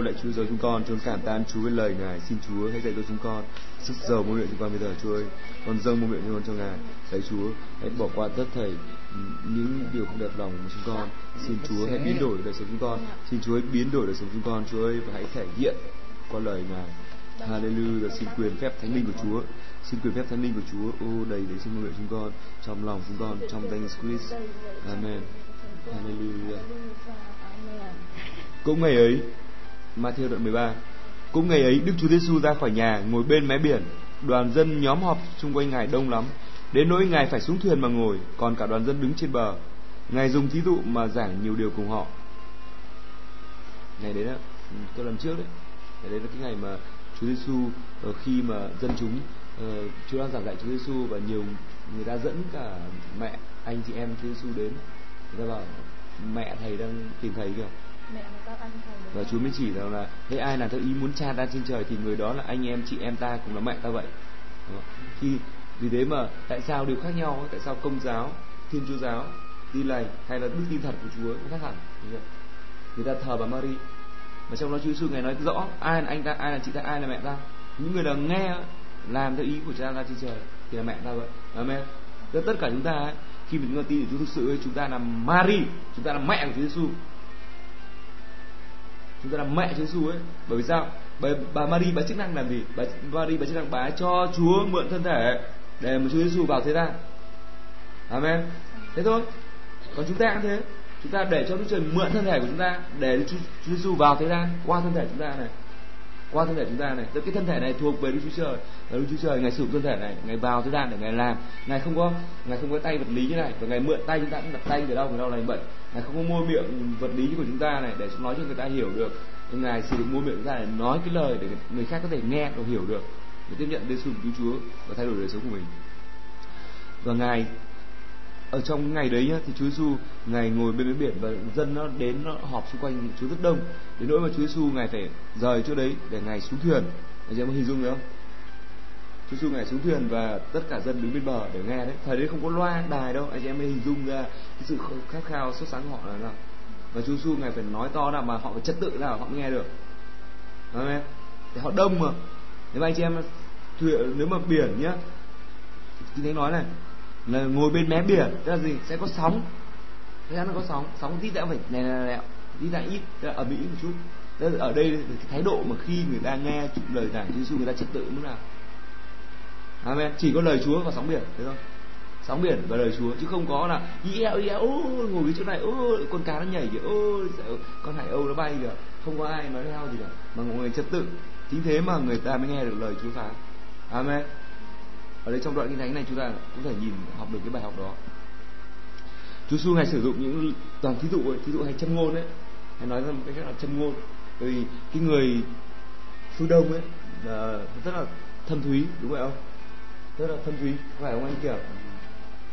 Lạy Chúa giờ chúng con, chúng cảm tạ Chúa với lời Ngài. Xin Chúa hãy dạy cho chúng con sức giàu môn luyện chúng con bây giờ Chúa ơi. Con dâng môn luyện chúng con cho Ngài. Lạy Chúa hãy bỏ qua tất thảy ừ, những điều không đẹp lòng của chúng con. Xin Chúa hãy biến đổi đời sống chúng con. Xin Chúa hãy biến đổi đời sống chúng con Chúa ơi và hãy thể hiện qua lời Ngài. Hallelujah. Xin quyền phép thánh linh của Chúa. Xin quyền phép thánh linh của Chúa ô đầy để xin môn luyện chúng con trong lòng chúng con trong danh Christ. Amen. Hallelujah. Cũng ngày ấy Matthew đoạn 13 Cũng ngày ấy Đức Chúa Giêsu ra khỏi nhà ngồi bên mé biển. Đoàn dân nhóm họp xung quanh Ngài đông lắm. Đến nỗi Ngài phải xuống thuyền mà ngồi Còn cả đoàn dân đứng trên bờ. Ngài dùng thí dụ mà giảng nhiều điều cùng họ. Ngày đấy đó Cái lần trước đấy. Ngày đấy là cái ngày mà Chúa Giêsu ờ, khi mà dân chúng uh, Chúa đang giảng dạy Chúa Giêsu và nhiều người ta dẫn cả mẹ anh chị em Chúa Giêsu đến. Người ta bảo mẹ thầy đang tìm thầy kìa và Chúa mới chỉ rằng là thế ai là theo ý muốn cha ta trên trời thì người đó là anh em chị em ta cũng là mẹ ta vậy. Khi vì thế mà tại sao điều khác nhau tại sao công giáo thiên chúa giáo tin lành hay là đức tin thật của Chúa cũng khác hẳn? Người ta thờ bà Mary. Mà trong đó Chúa Giêsu ngày nói rõ ai là anh ta ai là chị ta ai là mẹ ta? Những người là nghe làm theo ý của cha ta trên trời thì là mẹ ta vậy. Amen. Tất cả chúng ta ấy, khi mình chúng ta tin thì chúng thực sự chúng ta là Mary chúng ta là mẹ của Chúa Giêsu chúng ta là mẹ Chúa Giêsu ấy. Bởi vì sao? Bởi bà Mary bà chức năng làm gì? Bà Mary bà chức năng bà cho Chúa mượn thân thể để mà Chúa Giêsu vào thế gian. Amen. Thế thôi. Còn chúng ta cũng thế. Chúng ta để cho Đức Trời mượn thân thể của chúng ta để Chúa, Chúa Giêsu vào thế gian qua thân thể chúng ta này. Qua thân thể chúng ta này. Tức cái thân thể này thuộc về Đức Chúa Trời và Đức Chúa Trời ngày sử dụng thân thể này ngày vào thế gian để ngày làm. Ngày không có ngày không có tay vật lý như này và ngày mượn tay chúng ta cũng đặt tay về đâu người đâu lành bệnh ngài không có mua miệng vật lý của chúng ta này để nói cho người ta hiểu được. Ngài sử dụng mua miệng chúng ta để nói cái lời để người khác có thể nghe và hiểu được để tiếp nhận Giêsu cứu Chúa và thay đổi đời sống của mình. Và ngài ở trong ngày đấy nhá, thì Chúa Giêsu ngài ngồi bên bến biển và dân nó đến nó họp xung quanh Chúa rất đông. Đến nỗi mà Chúa Giêsu ngài phải rời chỗ đấy để ngài xuống thuyền. Anh chị em có hình dung được không? Chúa Giêsu ngài xuống thuyền và tất cả dân đứng bên bờ để nghe đấy. Thời đấy không có loa đài đâu, anh chị em mới hình dung ra cái sự khát khao xuất sáng của họ là nào. Và Chúa Giêsu ngài phải nói to nào mà họ phải trật tự nào họ mới nghe được. Nói em. thì họ đông mà. Nếu mà anh chị em thuyền, nếu mà biển nhá thì thánh nói này, là ngồi bên mé biển, tức là gì? Sẽ có sóng. Chắc chắn có sóng. Sóng tí đã phải này này này tí đã ít, tức là ở mỹ một chút. Tức là ở đây cái thái độ mà khi người ta nghe lời giảng Chúa Giêsu người ta trật tự mức nào? Amen. Chỉ có lời Chúa và sóng biển thế thôi sóng biển và lời Chúa chứ không có là yeah yeah ô ngồi cái chỗ này ô con cá nó nhảy kìa ô con hải âu nó bay kìa. Không có ai nói theo gì cả mà mọi người trật tự. Chính thế mà người ta mới nghe được lời Chúa phán. Amen. Ở đây trong đoạn kinh thánh này chúng ta cũng thể nhìn học được cái bài học đó. Chúa Giêsu hay sử dụng những toàn thí dụ ấy, thí dụ hay châm ngôn ấy hay nói ra một cái rất là châm ngôn. Bởi vì cái người phương đông ấy là rất là thâm thúy đúng vậy không? Rất là thâm thúy phải không anh kiểu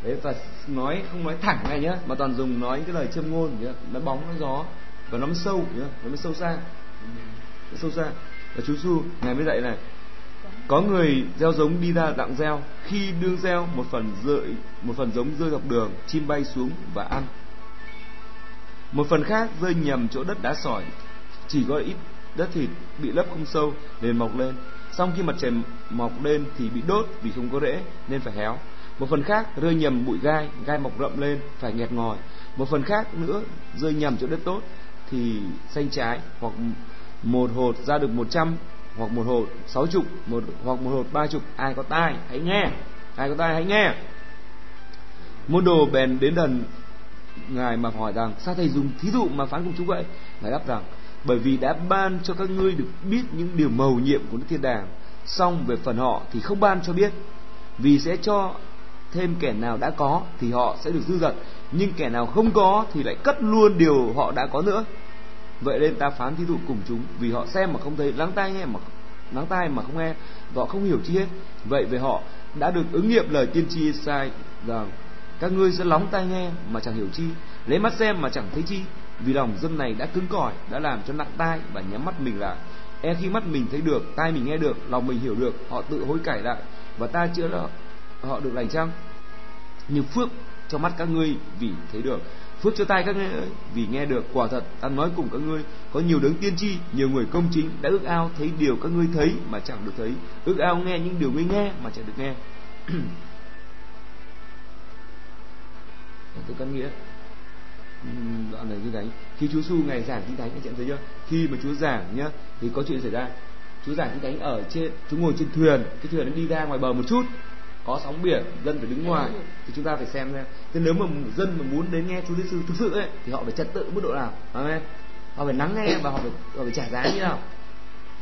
đấy, và nói, không nói thẳng này nhá, mà toàn dùng nói những cái lời châm ngôn, nhá nó bóng nó gió, và nó mới sâu, nhá nó mới sâu xa. Nó sâu xa. Và chú Su ngài mới dạy này, có người gieo giống đi ra đặng gieo, khi đương gieo, một phần rơi một phần giống rơi dọc đường, chim bay xuống và ăn. Một phần khác rơi nhầm chỗ đất đá sỏi, chỉ có ít đất thịt bị lấp không sâu nên mọc lên xong khi mặt trời mọc lên thì bị đốt vì không có rễ, nên phải héo. Một phần khác, rơi nhầm bụi gai gai mọc rậm lên, phải nghẹt ngòi. Một phần khác nữa, rơi nhầm chỗ đất tốt thì xanh trái, hoặc một hột ra được một trăm, hoặc một hột sáu chục, một, hoặc một hột ba chục. Ai có tai, hãy nghe. Ai có tai, hãy nghe. Môn đồ bèn đến đần, ngài mà hỏi rằng, sao thầy dùng thí dụ mà phán cùng chúng vậy? Ngài đáp rằng bởi vì đã ban cho các ngươi được biết những điều mầu nhiệm của Đức thiên đàng. Song về phần họ thì không ban cho biết. Vì sẽ cho thêm kẻ nào đã có thì họ sẽ được dư dật. Nhưng kẻ nào không có thì lại cất luôn điều họ đã có nữa. Vậy nên ta phán thí dụ cùng chúng, vì họ xem mà không thấy, lắng tai nghe mà, lắng tai mà không nghe, và họ không hiểu chi hết. Vậy về họ đã được ứng nghiệm lời tiên tri sai rằng, các ngươi sẽ lóng tai nghe mà chẳng hiểu chi, lấy mắt xem mà chẳng thấy chi vì lòng dân này đã cứng cỏi, đã làm cho nặng tai và nhắm mắt mình lại. E khi mắt mình thấy được, tai mình nghe được, lòng mình hiểu được, họ tự hối cải lại. Và ta chữa họ họ được lành chăng? Nhưng phước cho mắt các ngươi vì thấy được. Phước cho tai các ngươi vì nghe được. Quả thật, ta nói cùng các ngươi, có nhiều đấng tiên tri, nhiều người công chính đã ước ao thấy điều các ngươi thấy mà chẳng được thấy. Ước ao nghe những điều ngươi nghe mà chẳng được nghe. Tôi căn nghĩa đoạn này như thánh khi Chúa xu ngày giảng kinh thánh anh chị em thấy chưa? Khi mà Chúa giảng nhá, thì có chuyện xảy ra. Chúa giảng kinh thánh ở trên chúng ngồi trên thuyền. Cái thuyền nó đi ra ngoài bờ một chút, có sóng biển, dân phải đứng ngoài. Thì chúng ta phải xem xem. Thế nếu mà dân mà muốn đến nghe Chúa Giêsu thực sự ấy, thì họ phải trật tự mức độ nào? Amen. Họ phải lắng nghe và họ phải họ phải trả giá như nào?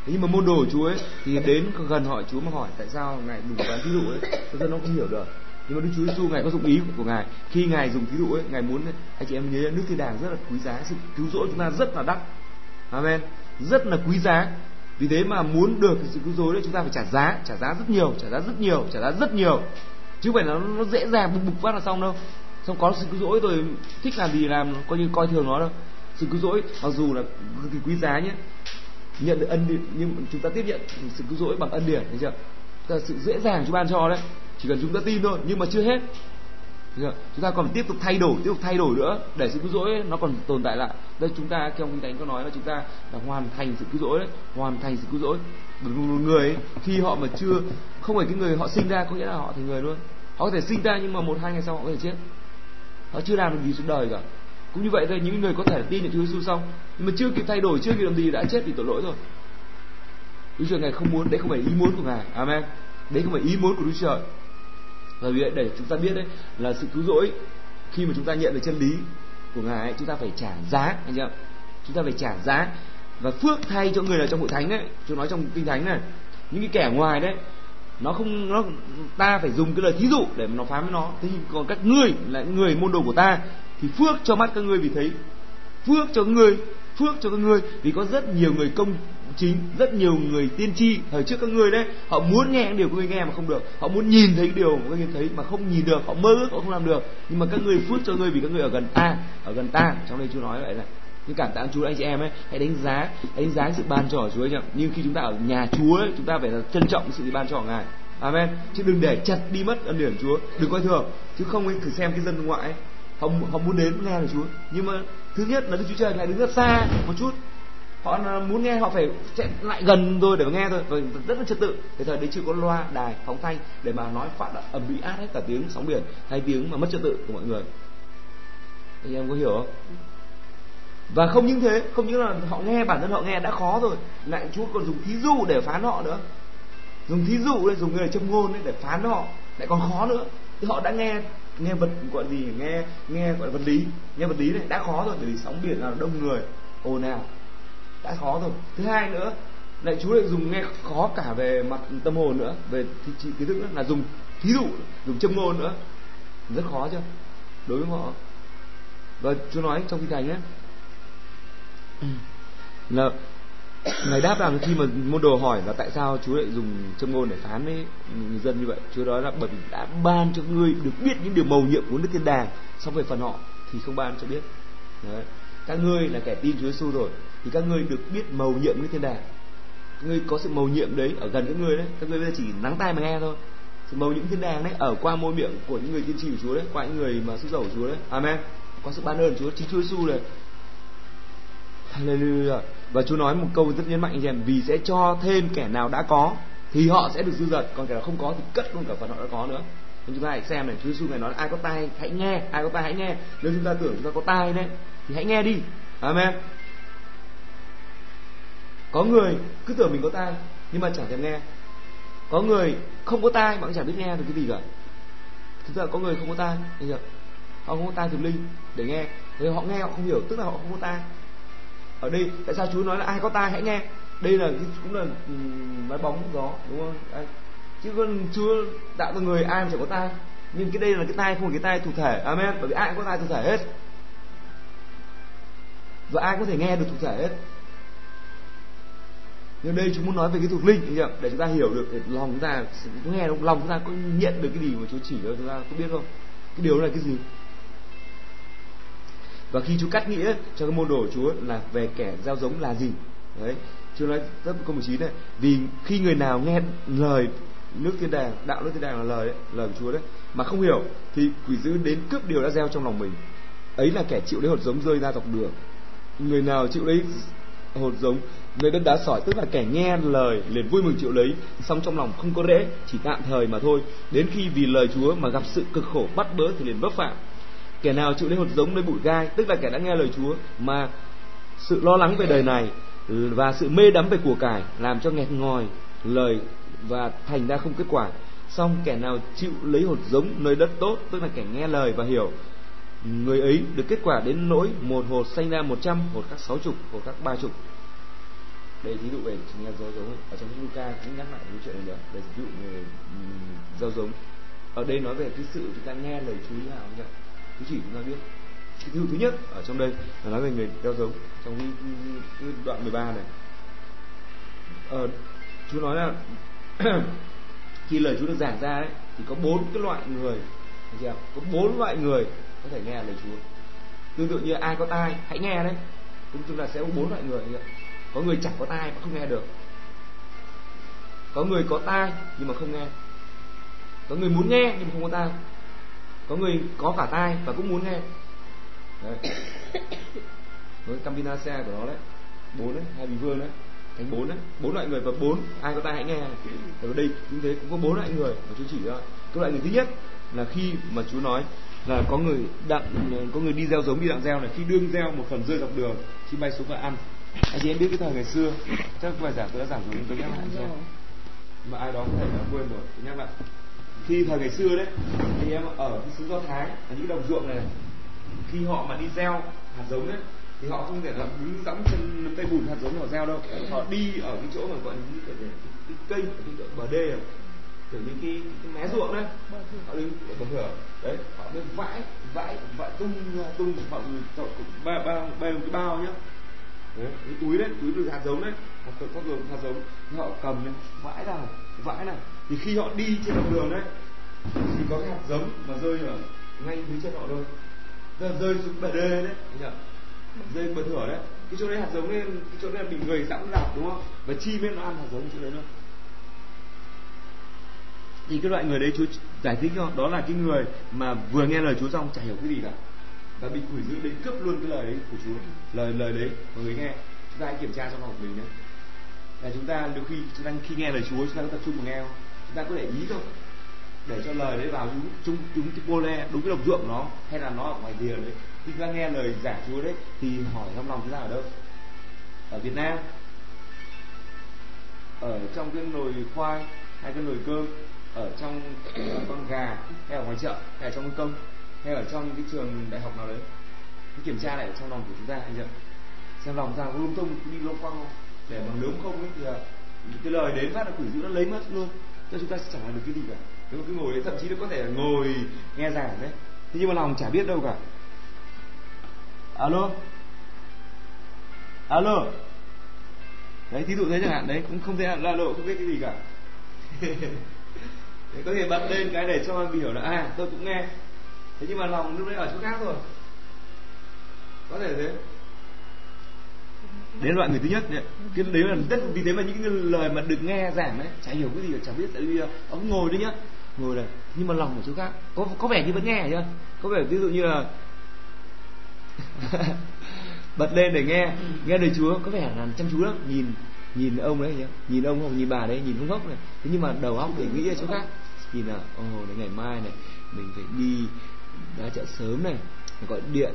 Thế nhưng mà môn đồ của Chúa ấy, thì đến gần hỏi Chúa mà hỏi tại sao ngài dùng cái ví dụ ấy dân nó không hiểu được nhưng mà Đức Chúa Giêsu ngài có dụng ý của ngài. Khi ngài dùng thí dụ ấy, ngài muốn anh chị em nhớ nước thiên đàng rất là quý giá, sự cứu rỗi chúng ta rất là đắt. Amen. Rất là quý giá. Vì thế mà muốn được sự cứu rỗi đấy, chúng ta phải trả giá. Trả giá rất nhiều, trả giá rất nhiều, trả giá rất nhiều. Chứ không phải là nó dễ dàng bục bục phát là xong đâu. Xong có sự cứu rỗi rồi, thích làm gì làm, coi như coi thường nó đâu. Sự cứu rỗi, mặc dù là cực kỳ quý giá nhé. Nhận được ân điển, nhưng chúng ta tiếp nhận sự cứu rỗi bằng ân điển, thấy chưa? Là sự dễ dàng chúng ban cho đấy chỉ cần chúng ta tin thôi nhưng mà chưa hết. Chúng ta còn tiếp tục thay đổi tiếp tục thay đổi nữa để sự cứu rỗi nó còn tồn tại lại. Đây chúng ta trong kinh thánh có nói là chúng ta là hoàn thành sự cứu rỗi đấy hoàn thành sự cứu rỗi. Một người ấy, khi họ mà chưa không phải cái người họ sinh ra có nghĩa là họ thành người luôn. Họ có thể sinh ra nhưng mà một hai ngày sau họ có thể chết. Họ chưa làm được gì suốt đời cả. Cũng như vậy thôi những người có thể tin được Chúa Giêsu xong nhưng mà chưa kịp thay đổi chưa kịp làm gì đã chết vì tội lỗi rồi. Đức Chúa Ngài không muốn đấy không phải ý muốn của Ngài. Amen. Đấy không phải ý muốn của Đức Chúa và vì vậy để chúng ta biết đấy là sự cứu rỗi khi mà chúng ta nhận được chân lý của ngài ấy, chúng ta phải trả giá anh chị chúng ta phải trả giá. Và phước thay cho người ở trong hội thánh đấy tôi nói trong kinh thánh này những cái kẻ ngoài đấy nó không nó ta phải dùng cái lời thí dụ để mà nó phán với nó. Thế nhưng còn các ngươi là người môn đồ của ta thì phước cho mắt các ngươi vì thấy phước cho ngươi phước cho các ngươi vì có rất nhiều người công chính rất nhiều người tiên tri thời trước các ngươi đấy họ muốn nghe những điều các ngươi nghe mà không được. Họ muốn nhìn thấy điều mà các ngươi thấy mà không nhìn được. Họ mơ ước họ không làm được. Nhưng mà các ngươi phước cho ngươi vì các ngươi ở gần ta ở gần ta. Trong đây Chúa nói vậy này. Nhưng cảm tạ Chúa anh chị em ấy hãy đánh giá hãy đánh giá sự ban trò của Chúa ấy nhỉ nhưng khi chúng ta ở nhà Chúa ấy chúng ta phải là trân trọng sự ban trò của Ngài. Amen. Chứ đừng để chặt đi mất ân điển Chúa. Đừng coi thường. Chứ không ấy thử xem cái dân ngoại ấy, họ họ muốn đến nghe lời Chúa. Nhưng mà thứ nhất là Đức Chúa Trời lại đứng rất xa một chút họ muốn nghe, họ phải chạy lại gần rồi để mà nghe thôi. Và rất là trật tự. Thì thời đấy chưa có loa, đài, phóng thanh để mà nói phát ầm bị át hết cả tiếng sóng biển, hay tiếng mà mất trật tự của mọi người. Anh em có hiểu không? Và không những thế, không những là họ nghe, bản thân họ nghe đã khó rồi. Lại chúa còn dùng thí dụ để phán họ nữa. Dùng thí dụ để dùng người châm ngôn để phán họ. Lại còn khó nữa. Thì họ đã nghe nghe vật gọi gì, nghe nghe gọi là vật lý. Nghe vật lý này đã khó rồi, bởi vì sóng biển là đông người. Ồn ào đã khó rồi. Thứ hai nữa, lại chú lại dùng nghe khó cả về mặt tâm hồn nữa, về kiến thức nữa, là dùng thí dụ, dùng châm ngôn nữa. Rất khó chưa đối với họ. Và chú nói trong kinh thành ấy là ngài đáp rằng khi mà môn đồ hỏi là tại sao Chúa lại dùng châm ngôn để phán với người dân như vậy Chúa nói là bởi vì đã ban cho ngươi được biết những điều mầu nhiệm của nước thiên đàng, xong về phần họ thì không ban cho biết. Đấy. các ngươi là kẻ tin Chúa Giêsu rồi thì các ngươi được biết mầu nhiệm như thiên đàng các ngươi có sự mầu nhiệm đấy, ở gần các ngươi đấy. Các ngươi bây giờ chỉ nắng tai mà nghe thôi. Sự mầu nhiệm thiên đàng đấy? Ở qua môi miệng của những người tiên tri của Chúa đấy, qua những người mà sức dầu của Chúa đấy. Amen. Qua sự ban ơn Chúa chính Chúa Giêsu này. Hallelujah. Và Chúa nói một câu rất nhấn mạnh rằng vì sẽ cho thêm kẻ nào đã có, thì họ sẽ được dư dật. Còn kẻ nào không có thì cất luôn cả phần họ đã có nữa. Nên chúng ta hãy xem này, Chúa Giêsu này nói ai có tai hãy nghe, ai có tai hãy nghe. Nếu chúng ta tưởng chúng ta có tai đấy, thì hãy nghe đi. Amen có người cứ tưởng mình có tai, nhưng mà chẳng thèm nghe. Có người không có tai mà cũng chẳng biết nghe được cái gì cả. Thực ra có người không có tai hiểu chưa? Họ không có tai thì linh để nghe. Thế họ nghe, họ không hiểu, tức là họ không có tai. Ở đây, tại sao Chúa nói là ai có tai hãy nghe? Đây là cũng là nói bóng gió, đúng không? Chứ còn Chúa tạo ra người ai mà chẳng có tai. Nhưng cái đây là cái tai, không phải cái tai thuộc thể. Amen. Bởi vì ai cũng có tai thuộc thể hết. Và ai có thể nghe được thuộc thể hết nhưng đây chúng muốn nói về cái thuộc linh nhỉ? để chúng ta hiểu được để lòng chúng ta nghe không lòng chúng ta có nhận được cái gì mà Chúa chỉ cho chúng ta có biết không? Cái điều này là cái gì? Và khi Chúa cắt nghĩa cho cái môn đồ của Chúa là về kẻ gieo giống là gì? Đấy Chúa nói rất câu 19 này vì khi người nào nghe lời nước thiên đàng đạo nước thiên đàng là lời đấy, lời của Chúa đấy mà không hiểu thì quỷ dữ đến cướp điều đã gieo trong lòng mình. Ấy là kẻ chịu lấy hột giống rơi ra dọc đường. Người nào chịu lấy hột giống người đất đá sỏi tức là kẻ nghe lời, liền vui mừng chịu lấy. Song trong lòng không có rễ, chỉ tạm thời mà thôi. Đến khi vì lời chúa mà gặp sự cực khổ bắt bớ thì liền vấp phạm. Kẻ nào chịu lấy hột giống nơi bụi gai, tức là kẻ đã nghe lời chúa mà sự lo lắng về đời này và sự mê đắm về của cải làm cho nghẹt ngòi, lời và thành ra không kết quả. Xong kẻ nào chịu lấy hột giống nơi đất tốt, tức là kẻ nghe lời và hiểu, người ấy được kết quả đến nỗi một hột sanh ra một trăm hột khác sáu chục hột khác ba chục đây ví dụ về chính là gieo giống. Ở trong Luca cũng nhắc lại cái chuyện này nữa để ví dụ về gieo giống. Ở đây nói về cái sự chúng ta nghe lời Chúa như nào nhỉ? Chú chỉ chúng ta biết. Cái thứ thứ nhất ở trong đây là nói về người gieo giống. Trong cái, cái đoạn 13 này. Ờ, Chúa nói là khi lời Chúa được giảng ra đấy thì có bốn cái loại người. Chưa? có bốn loại người có thể nghe lời Chúa. Tương tự như ai có tai hãy nghe đấy. Cũng chúng ta sẽ có bốn loại người như vậy có người chẳng có tai mà không nghe được. Có người có tai nhưng mà không nghe. Có người muốn nghe nhưng mà không có tai. Có người có cả tai và cũng muốn nghe. Đấy. Với campinaceae của nó đấy. Bốn đấy, hai vị vương đấy. Thành bốn đấy. Bốn loại người và bốn, ai có tai hãy nghe. Ở đây cũng thế, cũng có bốn loại người mà chú chỉ ra cái loại người thứ nhất là khi mà chú nói là có người đặng, có người đi gieo giống đi đặng gieo này. Khi đương gieo một phần rơi dọc đường chim bay xuống và ăn anh chị em biết cái thời ngày xưa chắc bài giảng tôi đã giảng rồi nhưng tôi nhắc lại cho mà ai đó có thể đã quên rồi tôi nhắc lại khi thời ngày xưa đấy thì em ở cái xứ do thái ở những đồng ruộng này khi họ mà đi gieo hạt giống đấy thì họ không thể là đứng dẫm chân tay bùn hạt giống họ gieo đâu họ đi ở cái chỗ mà gọi là cái, cái, cái cây cái bờ đê à kiểu những cái, cái mé ruộng đấy họ đứng ở bờ thửa đấy họ mới vãi vãi vãi tung tung họ bao bao bao cái bao nhá đấy, cái túi đấy túi được hạt giống đấy hoặc có có đường hạt giống thì họ cầm lên vãi ra vãi này thì khi họ đi trên đường đường đấy thì có cái hạt giống mà rơi ở ngay dưới chân họ thôi. Tức là rơi xuống bờ đê đấy nhỉ rơi bờ thửa đấy. Cái chỗ đấy hạt giống nên cái chỗ đấy là bị người dẫm đạp đúng không? Và chi biết nó ăn hạt giống chỗ đấy đâu thì cái loại người đấy Chúa giải thích cho đó là cái người mà vừa nghe lời Chúa xong chả hiểu cái gì cả và bị quỷ dữ đến cướp luôn cái lời đấy của Chúa lời lời đấy, mọi người nghe. Chúng ta hãy kiểm tra trong lòng mình nhé. Là chúng ta đôi khi chúng ta khi nghe lời Chúa, chúng ta có tập trung mà nghe không chúng ta có để ý không để cho lời đấy vào đúng chúng đúng cái pole đúng cái đồng ruộng nó, hay là nó ở ngoài rìa đấy. Khi chúng ta nghe lời giả Chúa đấy, thì hỏi trong lòng chúng ta ở đâu? Ở Việt Nam. Ở trong cái nồi khoai hay cái nồi cơm, ở trong con gà, hay ở ngoài chợ, hay ở trong công hay ở trong cái trường đại học nào đấy? Cái kiểm tra lại trong lòng của chúng ta, anh chị xem lòng ra có lung tung đi lông quăng không? Để mà nếu không ấy thì là cái lời đến phát là quỷ dữ nó lấy mất luôn. Cho chúng ta sẽ chẳng làm được cái gì cả. Nếu cứ ngồi đấy, thậm chí nó có thể là ngồi, nghe giảng đấy. Thế nhưng mà lòng chả biết đâu cả. Alo? Alo? Đấy, thí dụ thế chẳng hạn, đấy, cũng không thể lộ, không biết cái gì cả. Có thể bật lên cái để cho anh hiểu là à tôi cũng nghe thế nhưng mà lòng lúc đấy ở chỗ khác rồi. Có thể thế. Đấy là loại người thứ nhất đấy. cái đấy là rất vì thế mà những cái lời mà được nghe giảng đấy chả hiểu cái gì chả biết tại vì ờ, ông ngồi đấy nhá. Ngồi này nhưng mà lòng ở chỗ khác. Có có vẻ như vẫn nghe chưa có vẻ ví dụ như là bật lên để nghe nghe lời Chúa. Có vẻ là chăm chú lắm. Nhìn nhìn ông đấy nhá. Nhìn ông hoặc nhìn bà đấy nhìn không gốc này. Thế nhưng mà đầu óc để nghĩ ở chỗ khác. Nhìn là ồ oh, ngày mai này mình phải đi ra chợ sớm này gọi điện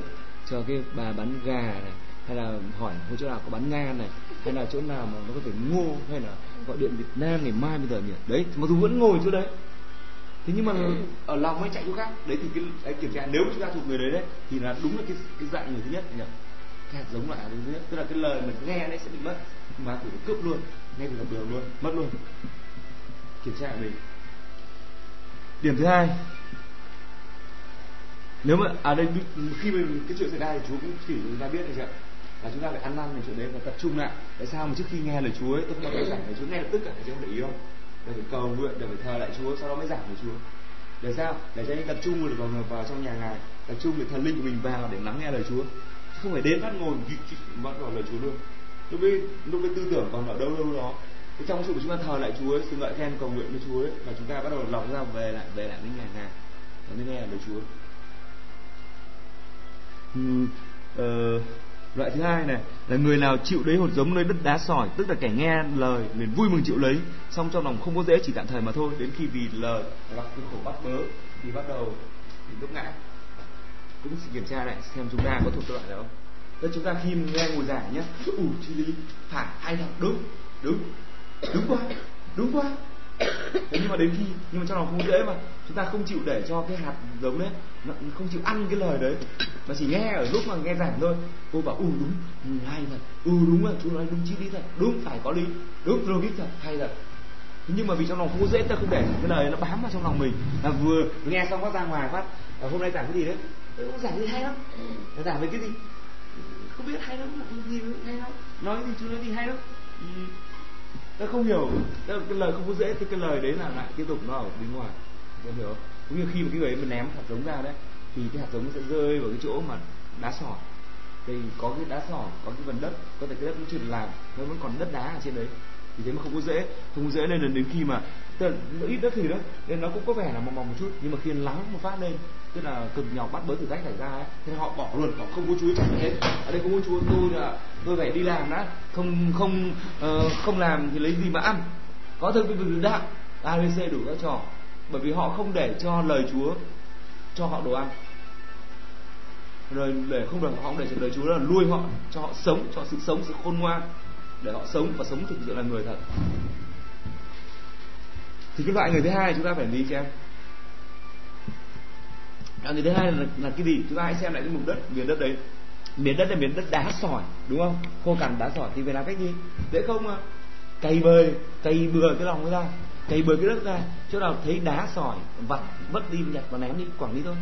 cho cái bà bán gà này hay là hỏi có chỗ nào có bán ngan này hay là chỗ nào mà nó có thể ngô hay là gọi điện Việt Nam ngày mai bây giờ nhỉ? Đấy mặc dù vẫn ngồi chỗ đấy. Thế nhưng mà ở lòng mới chạy chỗ khác. Đấy thì cái đấy, kiểm tra nếu chúng ta thuộc người đấy đấy thì là đúng là cái cái dạng người thứ nhất nhỉ? Cái hạt giống loại thứ nhất. Tức là cái lời mình nghe đấy sẽ bị mất. Mà thử cướp luôn ngay từ dọc đường luôn mất luôn. Kiểm tra mình điểm thứ hai nếu mà à đây khi mình cái chuyện xảy ra thì Chúa cũng chỉ chúng ta biết được chưa là chúng ta phải ăn năn về chuyện đấy và tập trung lại. Tại sao mà trước khi nghe lời Chúa ấy tôi không nói giảng lời Chúa nghe lập tức cả chứ không để ý không? Để phải cầu nguyện để phải thờ lại Chúa sau đó mới giảng lời Chúa. Để sao? Để cho anh tập trung được vào, vào trong nhà ngài tập trung để thần linh của mình vào để lắng nghe lời Chúa. Chứ không phải đến bắt ngồi bắt vào lời Chúa luôn. Lúc ấy lúc ấy tư tưởng còn ở đâu đâu đó. Cái trong sự của chúng ta thờ lại Chúa ấy, sự ngợi khen cầu nguyện với Chúa ấy, và chúng ta bắt đầu lòng ra về lại về lại với nhà ngài và mới nghe lời Chúa uh, loại thứ hai này là người nào chịu lấy hột giống nơi đất đá sỏi tức là kẻ nghe lời liền vui mừng chịu lấy xong trong lòng không có dễ chỉ tạm thời mà thôi đến khi vì lời gặp cái khổ bắt bớ thì bắt đầu thì lúc ngã. Cũng kiểm tra lại xem chúng ta có thuộc loại đó không. Thế chúng ta khi nghe ngồi giảng nhé ủ chi lý phải hay thật đúng đúng đúng quá đúng quá. Thế nhưng mà đến khi nhưng mà trong lòng không dễ mà chúng ta không chịu để cho cái hạt giống đấy nó không chịu ăn cái lời đấy mà chỉ nghe ở lúc mà nghe giảng thôi. Cô bảo ừ đúng ừ, hay thật ừ đúng rồi chú nói đúng chi lý thật đúng phải có lý đúng logic thật hay thật. Nhưng mà vì trong lòng không dễ ta không để cái lời nó bám vào trong lòng mình. Là vừa nghe xong phát ra ngoài phát à, hôm nay giảng cái gì đấy? Cũng giảng gì hay lắm. Giảng về cái gì? Không biết hay lắm gì hay lắm. Nói gì chú nói gì hay lắm. Ừ, ta không hiểu ta, cái lời không có dễ thì cái lời đấy là lại tiếp tục nó ở bên ngoài. Em hiểu không? Cũng như khi mà cái người ấy mình ném hạt giống ra đấy thì cái hạt giống sẽ rơi vào cái chỗ mà đá sỏi thì có cái đá sỏi có cái phần đất có thể cái đất cũng chưa được làm nó vẫn còn đất đá ở trên đấy. Thì thế mà không có dễ không có dễ nên là đến khi mà tức là ít đất thì đó nên nó cũng có vẻ là mỏng mỏng một chút. Nhưng mà khi lắng một phát lên tức là cực nhọc bắt bớ thử thách xảy ra ấy thế họ bỏ luôn họ không có chú ý chẳng hết ở đây không có chú tôi là tôi phải đi làm đã. Không không uh, không làm thì lấy gì mà ăn? Có thực cái việc đạo abc đủ các trò. Bởi vì họ không để cho lời chúa cho họ đồ ăn. Rồi để không được họ không để cho lời chúa là nuôi họ cho họ sống cho họ sự sống sự khôn ngoan để họ sống và sống thực sự là người thật thì cái loại người thứ hai chúng ta phải lý cho em à, người thứ hai là, là cái gì? Chúng ta hãy xem lại cái mục đất miền đất đấy. Miền đất là miền đất đá sỏi đúng không? Khô cằn đá sỏi thì phải làm cách gì? Dễ không à cày bơi cày bừa cái lòng ra. Cày bừa cái đất ra. Chỗ nào thấy đá sỏi vặt vất đi nhặt và ném đi quản đi thôi.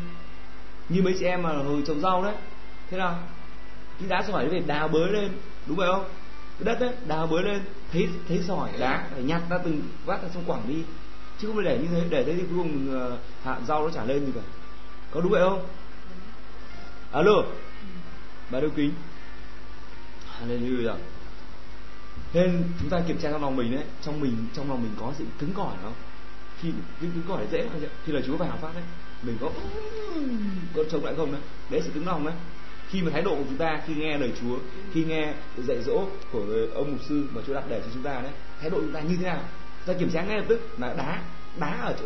Như mấy chị em mà hồi trồng rau đấy. Thế nào? Cái đá sỏi phải đào bới lên đúng vậy không? Cái đất đấy đào bới lên thấy thấy sỏi đá phải nhặt ra từng vắt ra xong quảng đi chứ không để như thế để thế thì cuối cùng ờ, hạ rau nó trả lên gì cả. Có đúng vậy không? Alo? Bà đưa kính. Hallelujah. Nên chúng ta kiểm tra trong lòng mình đấy trong mình trong lòng mình có sự cứng cỏi không? Khi cứng, cứng cỏi dễ mà khi là chúa vào phát đấy mình có có chống lại không đấy? Đấy sự cứng lòng đấy. Khi mà thái độ của chúng ta khi nghe lời Chúa khi nghe dạy dỗ của ông mục sư mà Chúa đặt để cho chúng ta đấy thái độ chúng ta như thế nào? Ta kiểm tra ngay lập tức là đá đá ở chỗ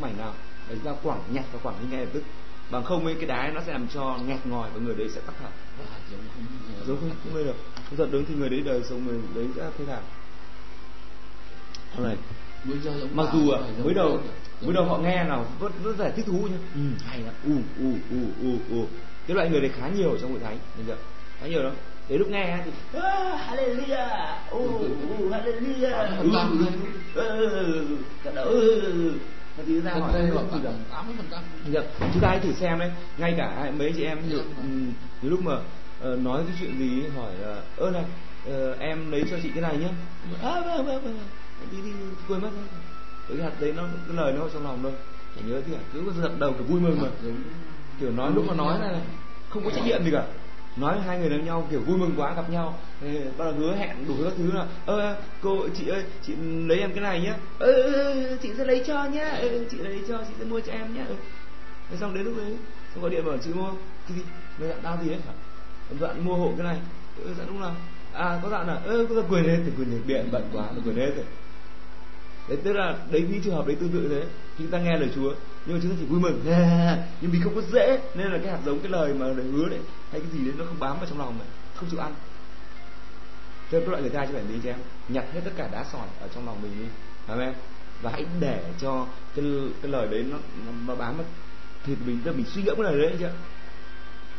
mảnh nào. Để ta quẳng nhặt và quẳng đi ngay lập tức. Bằng không ấy cái đá nó sẽ làm cho nghẹt ngòi và người đấy sẽ tắc thở giống không không lên được không thật đứng thì người đấy đời sống người đấy sẽ thế nào? Này mặc dù mới đầu mới đầu họ nghe nào vẫn rất là thích thú nhá. Ừ, hay lắm. U u u u u. Cái loại người này khá nhiều trong hội thánh bây giờ khá nhiều lắm. Đến lúc nghe thì hallelujah. Oh, oh, hallelujah. Cả đầu thì ra hỏi tám mươi phần trăm. Chúng ta hãy thử xem đấy ngay cả mấy chị em nhiều, nhiều lúc mà uh, nói cái chuyện gì hỏi là ơ này uh, em lấy cho chị cái này nhé à, vâng vâng vâng đi đi quên mất cái hạt đấy nó cái lời nó trong lòng thôi. Chả nhớ thì cứ giật đầu kiểu vui mừng mà. Kiểu nói lúc mà nói là không có trách nhiệm gì cả nói hai người đến nhau kiểu vui mừng quá gặp nhau. Thì bắt đầu hứa hẹn đủ các thứ là ơ cô chị ơi chị lấy em cái này nhá, ơ chị sẽ lấy cho nhá. Ừ, chị lấy cho chị sẽ mua cho em nhá. Ừ. thế xong đến lúc đấy xong gọi điện bảo chị mua cái gì? Mày dặn tao gì ấy hả? Dặn mua hộ cái này. Ừ, dặn lúc nào? À có dặn là ơ có quyền hết thì quyền điện bận quá quyền hết rồi. Đấy tức là đấy những trường hợp đấy tương tự thế chúng ta nghe lời Chúa nhưng mà chúng ta chỉ vui mừng. Nhưng vì không có dễ nên là cái hạt giống cái lời mà lời hứa đấy hay cái gì đấy nó không bám vào trong lòng mà không chịu ăn. Cho các loại người ta cho phải đi cho em. Nhặt hết tất cả đá sỏi ở trong lòng mình đi. Em? và hãy để cho cái cái lời đấy nó nó, nó bám vào thì mình. Mình suy ngẫm cái lời đấy chứ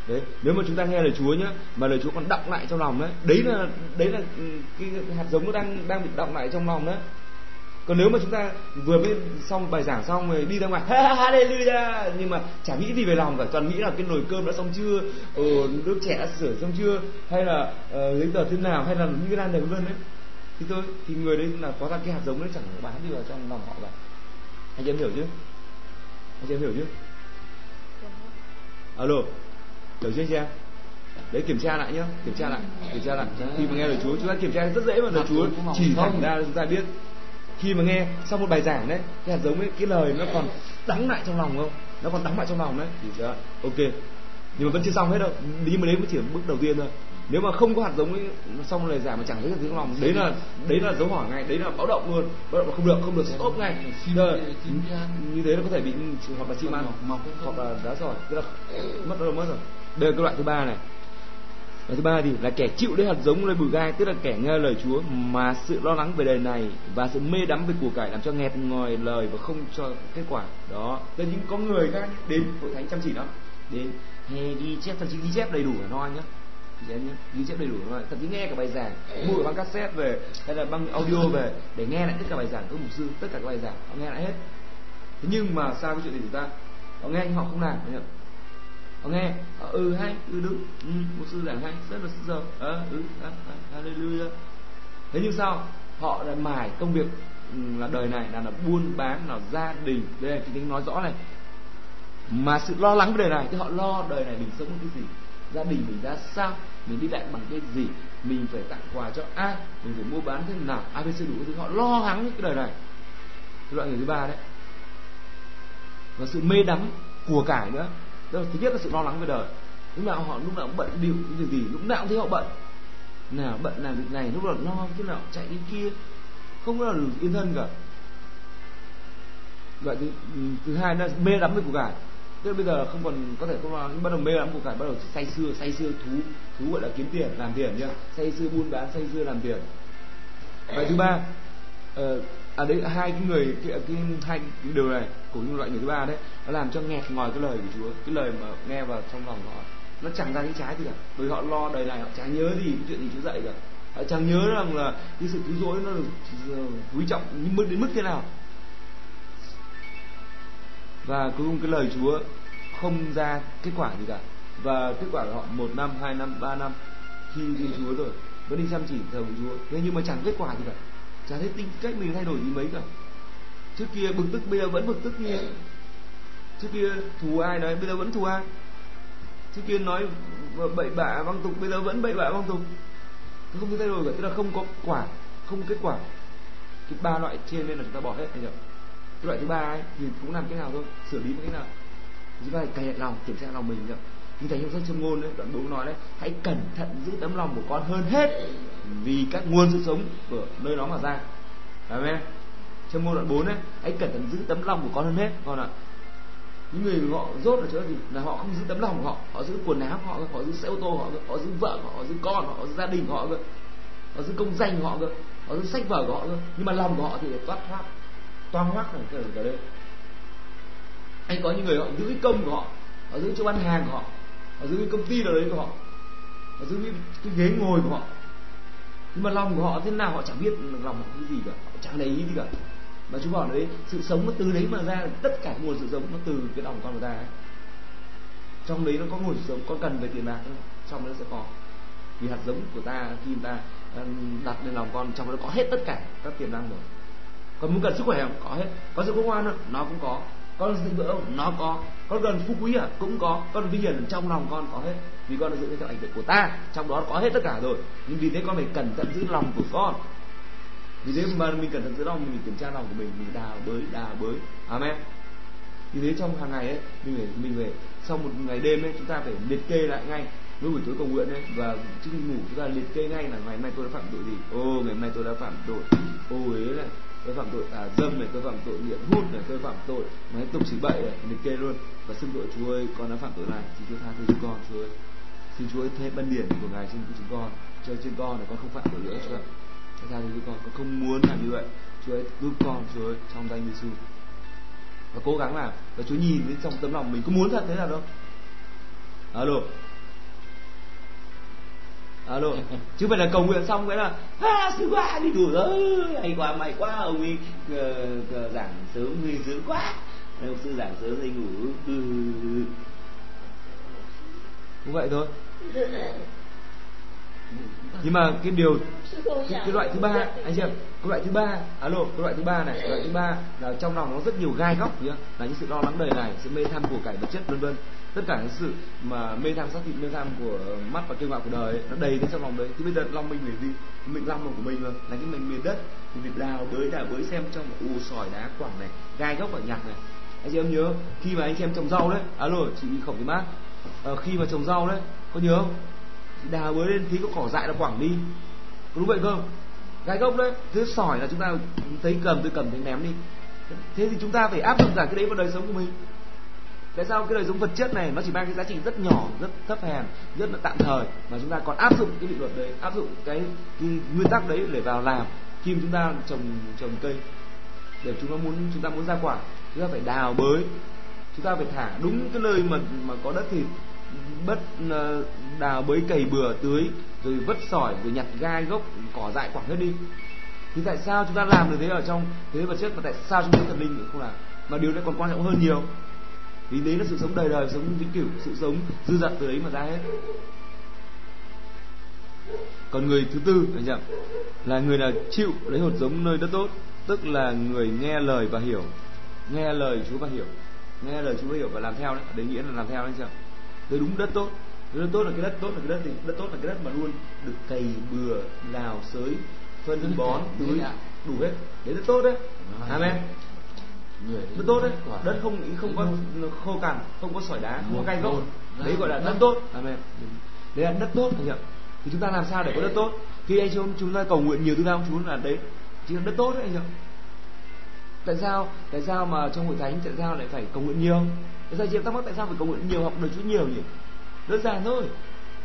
đấy nếu mà chúng ta nghe lời Chúa nhá mà lời Chúa còn đọng lại trong lòng đấy đấy là đấy là ừ, cái, cái hạt giống nó đang đang bị đọng lại trong lòng đấy còn nếu mà chúng ta vừa mới xong bài giảng xong rồi đi ra ngoài hallelujah. Nhưng mà chả nghĩ gì về lòng cả toàn nghĩ là cái nồi cơm đã xong chưa? Ừ, nước trẻ đã sửa xong chưa? Hay là uh, giấy tờ thế nào? Hay là những cái đàn đều vân đấy. Thì thôi thì người đấy là có ra cái hạt giống đấy chẳng bán đi vào trong lòng họ cả. Anh chị em hiểu chứ anh chị em hiểu chứ alo hiểu chưa anh chị em? Đấy kiểm tra lại nhá kiểm tra lại kiểm tra lại. Khi mà nghe lời Chúa. Chúng ta kiểm tra rất dễ mà lời Chúa chỉ thẳng ra chúng ta biết khi mà nghe sau một bài giảng đấy cái hạt giống ấy cái lời nó còn đắng lại trong lòng không? Nó còn đắng lại trong lòng đấy. Thì đó ok. Nhưng mà vẫn chưa xong hết đâu. Nhưng mà đấy mới chỉ là bước đầu tiên thôi. Nếu mà không có hạt giống ấy xong lời giải mà chẳng thấy hạt giống lòng. Đấy là đấy là dấu hỏi ngay. Đấy là báo động luôn. Báo động là không được không được stop ngay. Giờ, như thế nó có thể bị hoặc là chim ăn hoặc là đá sỏi. Tức là mất rồi mất rồi. Đây là cái loại thứ ba này và thứ ba thì là kẻ chịu lấy hạt giống nơi bụi gai, tức là kẻ nghe lời Chúa mà sự lo lắng về đời này và sự mê đắm về của cải làm cho nghẹt ngòi lời và không cho kết quả. Đó là những có người khác đến hội thánh chăm chỉ lắm đến hè ghi chép thậm chí ghi chép đầy đủ là no nhá. Ghi chép đầy đủ rồi thậm chí nghe cả bài giảng, mua băng cassette về, hay là băng audio về để nghe lại tất cả bài giảng của mục sư, tất cả các bài giảng. Họ nghe lại hết. Thế nhưng mà sao cái chuyện gì chúng ta họ nghe nhưng họ không làm có nghe? Họ ừ hay ừ đúng. Ừ, một sư giảng hay rất là giàu. Ờ ừ à, à, hallelujah. Thế nhưng sao? Họ là mải công việc ừ, là đời này là là buôn bán là gia đình. Đây là cái nói rõ này. Mà sự lo lắng về đời này thì họ lo đời này mình sống cái gì? Gia đình mình ra sao? Mình đi lại bằng cái gì? Mình phải tặng quà cho ai? Mình phải mua bán thế nào? Abc đủ thứ họ lo lắng những cái đời này. Cái loại người thứ ba đấy. Và sự mê đắm của cải nữa đó là thứ nhất là sự lo lắng về đời. Lúc nào họ lúc nào cũng bận bịu cái việc gì lúc nào cũng thấy họ bận. Nào bận làm việc này lúc nào lo lúc nào chạy đi kia. Không có là yên thân cả. Loại thứ, ừ, thứ hai là mê đắm với cuộc cải. Tức là bây giờ không còn có thể không lo bắt đầu mê lắm cuộc cải bắt đầu say sưa say sưa thú thú gọi là kiếm tiền làm tiền nhá. Say sưa buôn bán say sưa làm tiền. Và thứ ba uh, à đấy hai cái người cái, cái hai cái điều này của những loại người thứ ba đấy nó làm cho nghẹt ngòi cái lời của Chúa cái lời mà nghe vào trong lòng họ. Nó chẳng ra cái trái gì cả bởi họ lo đời này họ chẳng nhớ gì cái chuyện gì Chúa dạy cả. Họ chẳng nhớ rằng là cái sự cứu rỗi nó được ờ, quý trọng nhưng mức đến mức thế nào. Và cuối cùng cái lời Chúa không ra kết quả gì cả. Và kết quả của họ một năm hai năm ba năm khi tin Chúa rồi. Vẫn đi chăm chỉ thờ Chúa. Thế nhưng mà chẳng kết quả gì cả chả thấy tính cách mình thay đổi gì mấy cả. Trước kia bực tức, bây giờ vẫn bực tức như trước kia thù ai đấy bây giờ vẫn thù ai. Trước kia nói bậy bạ văng tục, bây giờ vẫn bậy bạ văng tục. Không có thay đổi cả, tức là không có quả, không có kết quả. Cái ba loại trên nên là chúng ta bỏ hết, anh hiểu cái loại thứ ba ấy, thì cũng làm cái nào thôi, xử lý một cái nào. Chúng ta phải cày lòng, kiểm tra lòng mình nhỉ như thầy trong sách châm ngôn đấy đoạn bốn nói đấy. Hãy cẩn thận giữ tấm lòng của con hơn hết vì các nguồn sự sống của nơi đó mà ra. Amen châm ngôn đoạn 4 đấy hãy cẩn thận giữ tấm lòng của con hơn hết con ạ. Những người họ rốt là chỗ gì là họ không giữ tấm lòng của họ. Họ giữ quần áo của họ họ giữ xe ô tô họ họ giữ vợ họ, họ giữ con họ, giữ gia đình họ họ họ giữ công danh họ họ họ giữ sách vở của họ nhưng mà lòng của họ thì toát thoát toang hoác này cái ở đây anh có những người họ giữ công của họ họ giữ chỗ bán hàng của họ ở dưới cái công ty nào đấy của họ. Ở dưới cái, cái ghế ngồi của họ. Nhưng mà lòng của họ thế nào họ chẳng biết lòng họ cái gì cả. Họ chẳng để ý gì cả. Mà chú bảo đấy sự sống nó từ đấy mà ra tất cả nguồn sự sống nó từ cái lòng con của ta ấy. trong đấy nó có nguồn sự sống con cần về tiền bạc trong nó sẽ có. Vì hạt giống của ta khi ta ờ, đặt lên lòng con trong đó có hết tất cả các tiềm năng rồi. Còn muốn cần sức khỏe không? Có hết. Có sự khôn ngoan không? Nó cũng có con sự vỡ không nó có, con cần phú quý à cũng có, con vinh hiển trong lòng con có hết. Vì con đã giữ theo ảnh hưởng của ta, trong đó có hết tất cả rồi. Nhưng vì thế con phải cẩn thận giữ lòng của con. Vì thế mà mình cẩn thận giữ lòng, mình kiểm tra lòng của mình mình đào bới đào bới. Amen. Vì thế trong hàng ngày ấy, mình phải mình phải, sau một ngày đêm ấy, chúng ta phải liệt kê lại ngay. Lúc buổi tối cầu nguyện ấy, và trước khi ngủ, chúng ta liệt kê ngay là ngày hôm nay tôi đã phạm tội gì. Ô, ngày hôm nay tôi đã phạm tội. Ô ấy là tôi phạm tội tà dâm này tôi phạm tội nghiện hút này tôi phạm tội mấy tục xỉ bậy này liệt kê luôn. Và xưng tội chúa ơi, con đã phạm tội này. Xin chúa tha thứ cho con chúa ơi. Xin chúa ơi thêm ban điển của ngài trên chúng con. Cho trên con này con không phạm tội nữa chúa ơi tha thứ cho con con không muốn làm như vậy. Chúa ơi giúp con chúa ơi, trong danh giêsu. Và cố gắng làm. Và chúa nhìn đến trong tấm lòng mình, có muốn thật thế nào đâu? Alo alo chứ phải là cầu nguyện xong cái là à sư quá đi đủ rồi hay quá mày quá ông ấy uh, giảng sớm nguy dữ quá. Ông sư giảng sớm thì ngủ ừ. cũng vậy thôi. Nhưng mà cái điều cái, cái loại thứ ba anh chị em cái loại thứ ba alo cái loại thứ ba này cái loại thứ ba là trong lòng nó rất nhiều gai góc nhá. Là những sự lo lắng đời này sự mê tham của cải vật chất vân vân tất cả những sự mà mê tham sát thịt mê tham của mắt và kêu gọi của đời ấy, nó đầy cái trong lòng đấy. Thì bây giờ lòng mình phải gì mình lòng của mình rồi là cái mình miền đất. Thì việc đào bới đào bới xem trong u sỏi đá quảng này gai góc và nhặt này. Anh chị em nhớ khi mà anh xem trồng rau đấy. Alo chị khổng cái mát uh, khi mà trồng rau đấy có nhớ không? Đào bới lên tí có cỏ dại là quảng đi. Có đúng vậy không? Gai gốc đấy. Thứ sỏi là chúng ta thấy cầm tôi cầm thấy ném đi. Thế thì chúng ta phải áp dụng cả cái đấy vào đời sống của mình tại sao cái đời sống vật chất này nó chỉ mang cái giá trị rất nhỏ rất thấp hèn rất là tạm thời mà chúng ta còn áp dụng cái định luật đấy áp dụng cái, cái nguyên tắc đấy để vào làm khi chúng ta trồng trồng cây? Để chúng ta muốn chúng ta muốn ra quả chúng ta phải đào bới chúng ta phải thả đúng cái nơi mà mà có đất thì bất ờ, đào bới cày bừa tưới rồi vất sỏi rồi nhặt gai gốc cỏ dại quẳng hết đi. Thì tại sao chúng ta làm được thế ở trong thế vật chất mà tại sao chúng ta thần linh không làm? Mà điều này còn quan trọng hơn nhiều vì đấy là sự sống đời đời sống vĩnh cửu sự sống dư dật từ đấy mà ra hết. Còn người thứ tư anh nhậm là người là chịu lấy hột giống nơi đất tốt tức là người nghe lời và hiểu nghe lời Chúa và hiểu nghe lời Chúa và hiểu và làm theo đấy đấy nghĩa là làm theo đấy chưa đấy đúng đất tốt. Đất tốt là cái đất tốt là cái đất gì? Đất tốt là cái đất mà luôn được cày bừa đào sới phân bón tưới đủ hết. Đấy đất tốt đấy. Amen đất tốt đấy. đất không không có khô cằn không có sỏi đá không có gai gốc đấy gọi là đất tốt. Amen. Đấy là đất tốt anh ạ. Thì chúng ta làm sao để có đất tốt? Khi anh chị chúng ta cầu nguyện nhiều thứ không chú là đấy. Chỉ là đất tốt đấy anh ạ. Tại sao? Tại sao mà trong hội thánh tại sao lại phải cầu nguyện nhiều? Tại sao chị em thắc mắc tại sao phải cầu nguyện nhiều học đời Chúa nhiều nhỉ? Đơn giản thôi.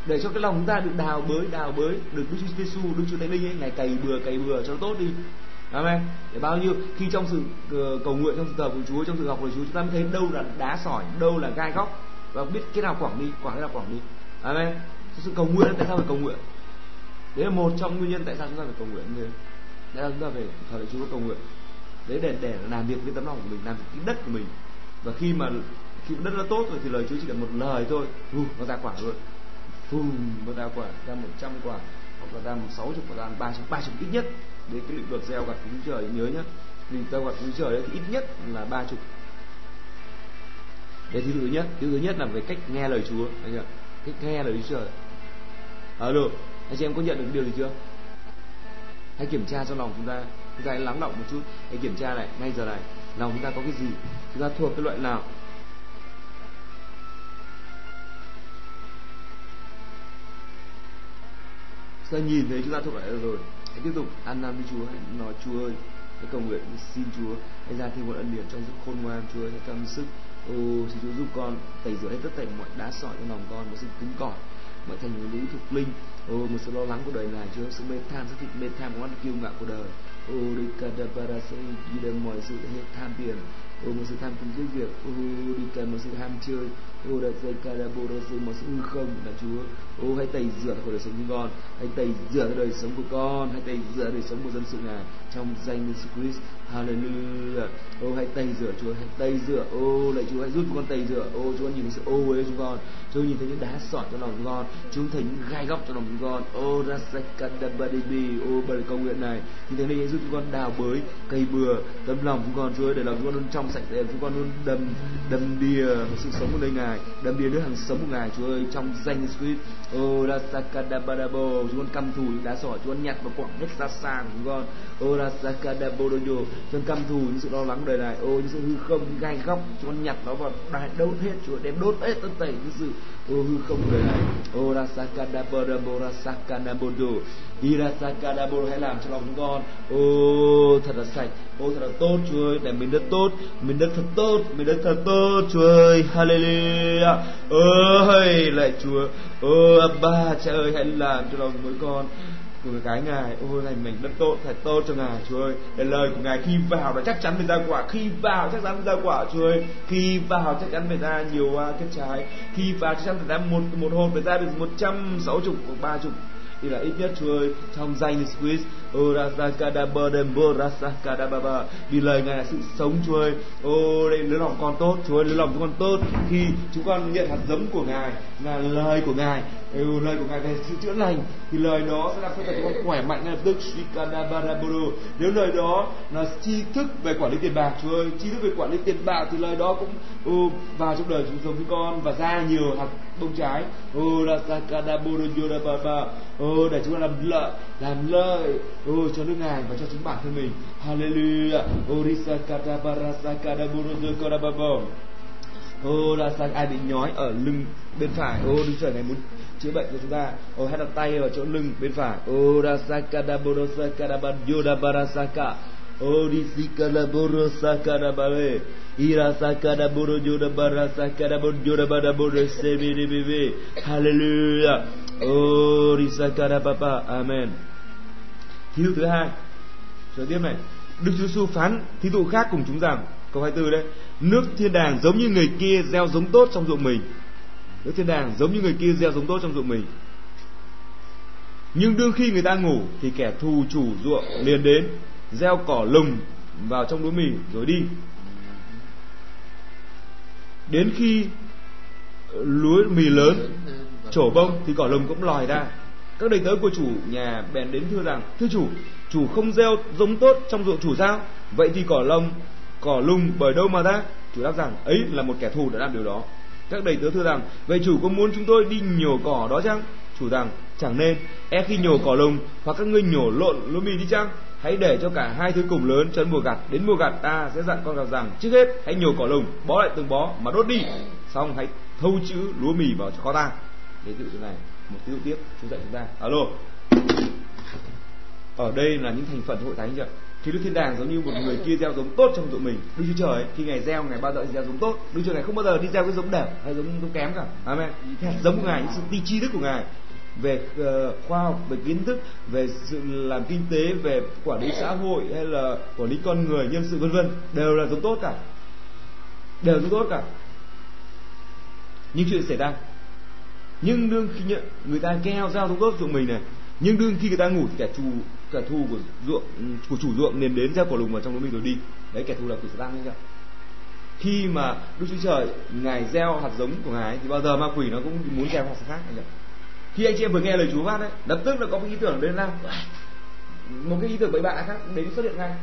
Để cho cái lòng chúng ta được đào bới đào bới được Đức Chúa Giêsu Đức Chúa Thánh Linh ấy ngày cày bừa cày bừa cho nó tốt đi Amen. Để bao nhiêu khi trong sự ờ, cầu nguyện trong sự thờ của Chúa trong sự học của Chúa chúng ta mới thấy đâu là đá sỏi, đâu là gai góc và biết cái nào quảng đi, quảng cái nào quảng đi. Amen. Sự cầu nguyện tại sao phải cầu nguyện? Đấy là một trong nguyên nhân tại sao chúng ta phải cầu nguyện như thế. Đấy là chúng ta phải thờ lạy Chúa cầu nguyện. Đấy để để làm việc với tấm lòng của mình, làm việc cái đất của mình. Và khi mà khi đất nó tốt rồi thì lời Chúa chỉ cần một lời thôi, uh, nó ra quả luôn. Phùm, nó ra quả, ra một trăm quả hoặc là ra một sáu chục quả ra ba chục ba chục ít nhất đến cái định luật gieo gặt của trời, nhớ nhé định gieo gặt của trời đấy thì ít nhất là ba chục. Đấy, thứ thứ nhất, thứ thứ nhất là về cách nghe lời Chúa, anh ạ. Cách nghe lời Chúa trời. Alo, anh chị em có nhận được điều gì chưa? Hãy kiểm tra trong lòng chúng ta. Chúng ta hãy lắng động một chút. Hãy kiểm tra này ngay giờ này, lòng chúng ta có cái gì? Chúng ta thuộc cái loại nào? Chúng ta nhìn thấy chúng ta thuộc loại rồi? Hãy tiếp tục. Ăn năn với Chúa, hãy nói Chúa ơi. Hãy cầu nguyện, xin Chúa. Hãy ra thêm một ân điển trong sự khôn ngoan. Chúa hãy cam sức. Ô, xin Chúa giúp con tẩy rửa hết tất cả mọi đá sỏi trong lòng con một sự cứng cỏi, mọi thành lý thuộc linh. Ô, một sự lo lắng của đời này, Chúa sự mê tham, sự thịt mê tham của kiêu ngạo của đời. Ô, đi kadabara sẽ ghi đem mọi sự hết tham tiền. Ô, một sự tham cùng cái việc. Ô, đi cần một sự ham chơi ô đã dây kadabora sự một sự hư không là Chúa. Ô, hãy tẩy rửa khỏi đời sống của con. Hãy tẩy rửa đời sống của con. Hãy tẩy rửa đời sống của dân sự ngài trong danh Jesus Christ. Hallelujah. Ô, hãy tẩy rửa Chúa. Hãy tẩy rửa. Ô, lạy Chúa, hãy giúp con tẩy rửa. Ô, Chúa, nhìn thấy sự ô uế chúng con. Chúa nhìn thấy những đá sỏi trong lòng con. Chúa thấy những gai góc trong lòng chúng con. Ô rasakadabadibi ô, bởi công nguyện này. Thì thánh linh giúp chúng con đào bới cây bừa, tấm lòng chúng con, Chúa để lòng chúng con luôn trong sạch để chúng con luôn đầm đầm đìa sự sống của nơi ngài. Ngài đã biến đứa hàng sống của ngài Chúa ơi, trong danh Jesus Christ ô chúng con căm thù những đá sỏi chúng con nhặt và quẳng hết ra xa của chúng con. Ô rasakadabodoyo chúng con căm thù những sự lo lắng đời này. Ô, những sự hư không, những gai góc chúng con nhặt nó vào đại đốt hết, Chúa đem đốt hết tất tẩy những sự, ô, hư không đời này. Ô rasakadabodobo rasakadabodo hãy làm cho lòng chúng con, ô, thật là sạch ô thật là tốt Chúa ơi để mình đất tốt mình đất thật tốt mình đất thật tốt Chúa ơi hallelujah. Ơi lạy Chúa. Ô ba cha ơi hãy làm cho lòng mỗi con của cái ngài. Ôi này mình đất tốt thật tốt cho ngài chúa ơi. Để lời của ngài khi vào là chắc chắn mình ra quả. Khi vào chắc chắn mình ra quả chúa ơi. Khi vào chắc chắn mình ra nhiều à, uh, kết trái. Khi vào chắc chắn mình ra một một hộp mình ra được một trăm sáu chục hoặc ba chục thì là ít nhất Chúa ơi trong danh Jesus Christ Orasakadabodemborasakadababa vì lời ngài là sự sống, Chúa ơi. Ô đây lớn lòng con tốt, Chúa ơi lớn lòng chúng con tốt. Khi chúng con nhận hạt giống của ngài, là lời của ngài ừ, lời của ngài về sự chữa lành thì lời đó sẽ làm cho chúng con khỏe mạnh ngay lập tức. Shikadabarabodo nếu lời đó là tri thức về quản lý tiền bạc Chúa ơi tri thức về quản lý tiền bạc thì lời đó cũng ừ, vào trong đời chúng sống với con và ra nhiều hạt bông trái. Ừ, Orasakadabodo Yorababa ô ừ, để chúng ta làm lợi làm lợi ừ, cho nước ngài và cho chính bản thân mình. Hallelujah. Orisa kadabarasa kadaburu korababo ô, là sao ai bị nhói ở lưng bên phải? Ô đức trời này muốn chữa bệnh cho chúng ta. Ô hay đặt tay vào chỗ lưng bên phải. Ô, ra sakada borosaka da yoda barasaka ô, đi sikala borosaka da ira sakada boro yoda barasaka da yoda bara boro sebi de bebe hallelujah. Ô, đi sakada papa amen. Thí dụ thứ hai. Trở tiếp này. Đức Chúa Giêsu phán thí dụ khác cùng chúng rằng. Câu 24 đấy. Nước thiên đàng giống như người kia gieo giống tốt trong ruộng mình. Nước thiên đàng giống như người kia gieo giống tốt trong ruộng mình. Nhưng đương khi người ta ngủ, Thì kẻ thù chủ ruộng liền đến, Gieo cỏ lùng vào trong lúa mì rồi đi. Đến khi lúa mì lớn, trổ bông thì cỏ lùng cũng lòi ra. Các đầy tớ của chủ nhà bèn đến thưa rằng, thưa chủ chủ không gieo giống tốt trong ruộng chủ sao? Vậy thì cỏ lông cỏ lùng bởi đâu mà ra? Chủ đáp rằng, ấy là một kẻ thù đã làm điều đó. Các đầy tớ thưa rằng, vậy chủ có muốn chúng tôi đi nhổ cỏ đó chăng? Chủ rằng, chẳng nên. E khi nhổ cỏ lùng, hoặc các ngươi nhổ lộn lúa mì đi chăng? Hãy để cho cả hai thứ cùng lớn cho mùa gặt đến mùa gặt. Ta sẽ dặn con gặt rằng, trước hết hãy nhổ cỏ lùng, bó lại từng bó mà đốt đi. Xong hãy thâu chữ lúa mì vào cho kho ta. Để tự thế này, một ví dụ tiếp chúng dạy chúng ta. Alo. Ở đây là những thành phần hội thánh chưa thì đức thiên đàng giống như một người kia gieo giống tốt trong tụi mình. Đức chúa trời khi ngài gieo ngài bao giờ gieo giống tốt. Đức chúa ngài không bao giờ đi gieo cái giống đẹp hay giống giống kém cả. Amen. Hạt giống của ngài những sự ti tri thức của ngài. Về uh, khoa học về kiến thức về sự làm kinh tế về quản lý xã hội hay là quản lý con người nhân sự vân vân đều là giống tốt cả. Đều giống tốt cả. Những chuyện xảy ra. Nhưng đương khi nhận người ta gieo giao giống tốt cho mình này nhưng đương khi người ta ngủ thì kẻ thù kẻ thù của ruộng, của chủ ruộng liền đến gieo quả lùng vào trong lúa mình rồi đi. Đấy, kẻ thù là quỷ tăng đấy chưa khi mà đức chúa trời, ngài gieo hạt giống của ngài thì bao giờ ma quỷ nó cũng muốn gieo hạt khác, anh khi anh chị em vừa nghe lời chúa phát đấy lập tức là có một ý tưởng đến ra một cái ý tưởng bậy bạ khác đến xuất hiện ngay.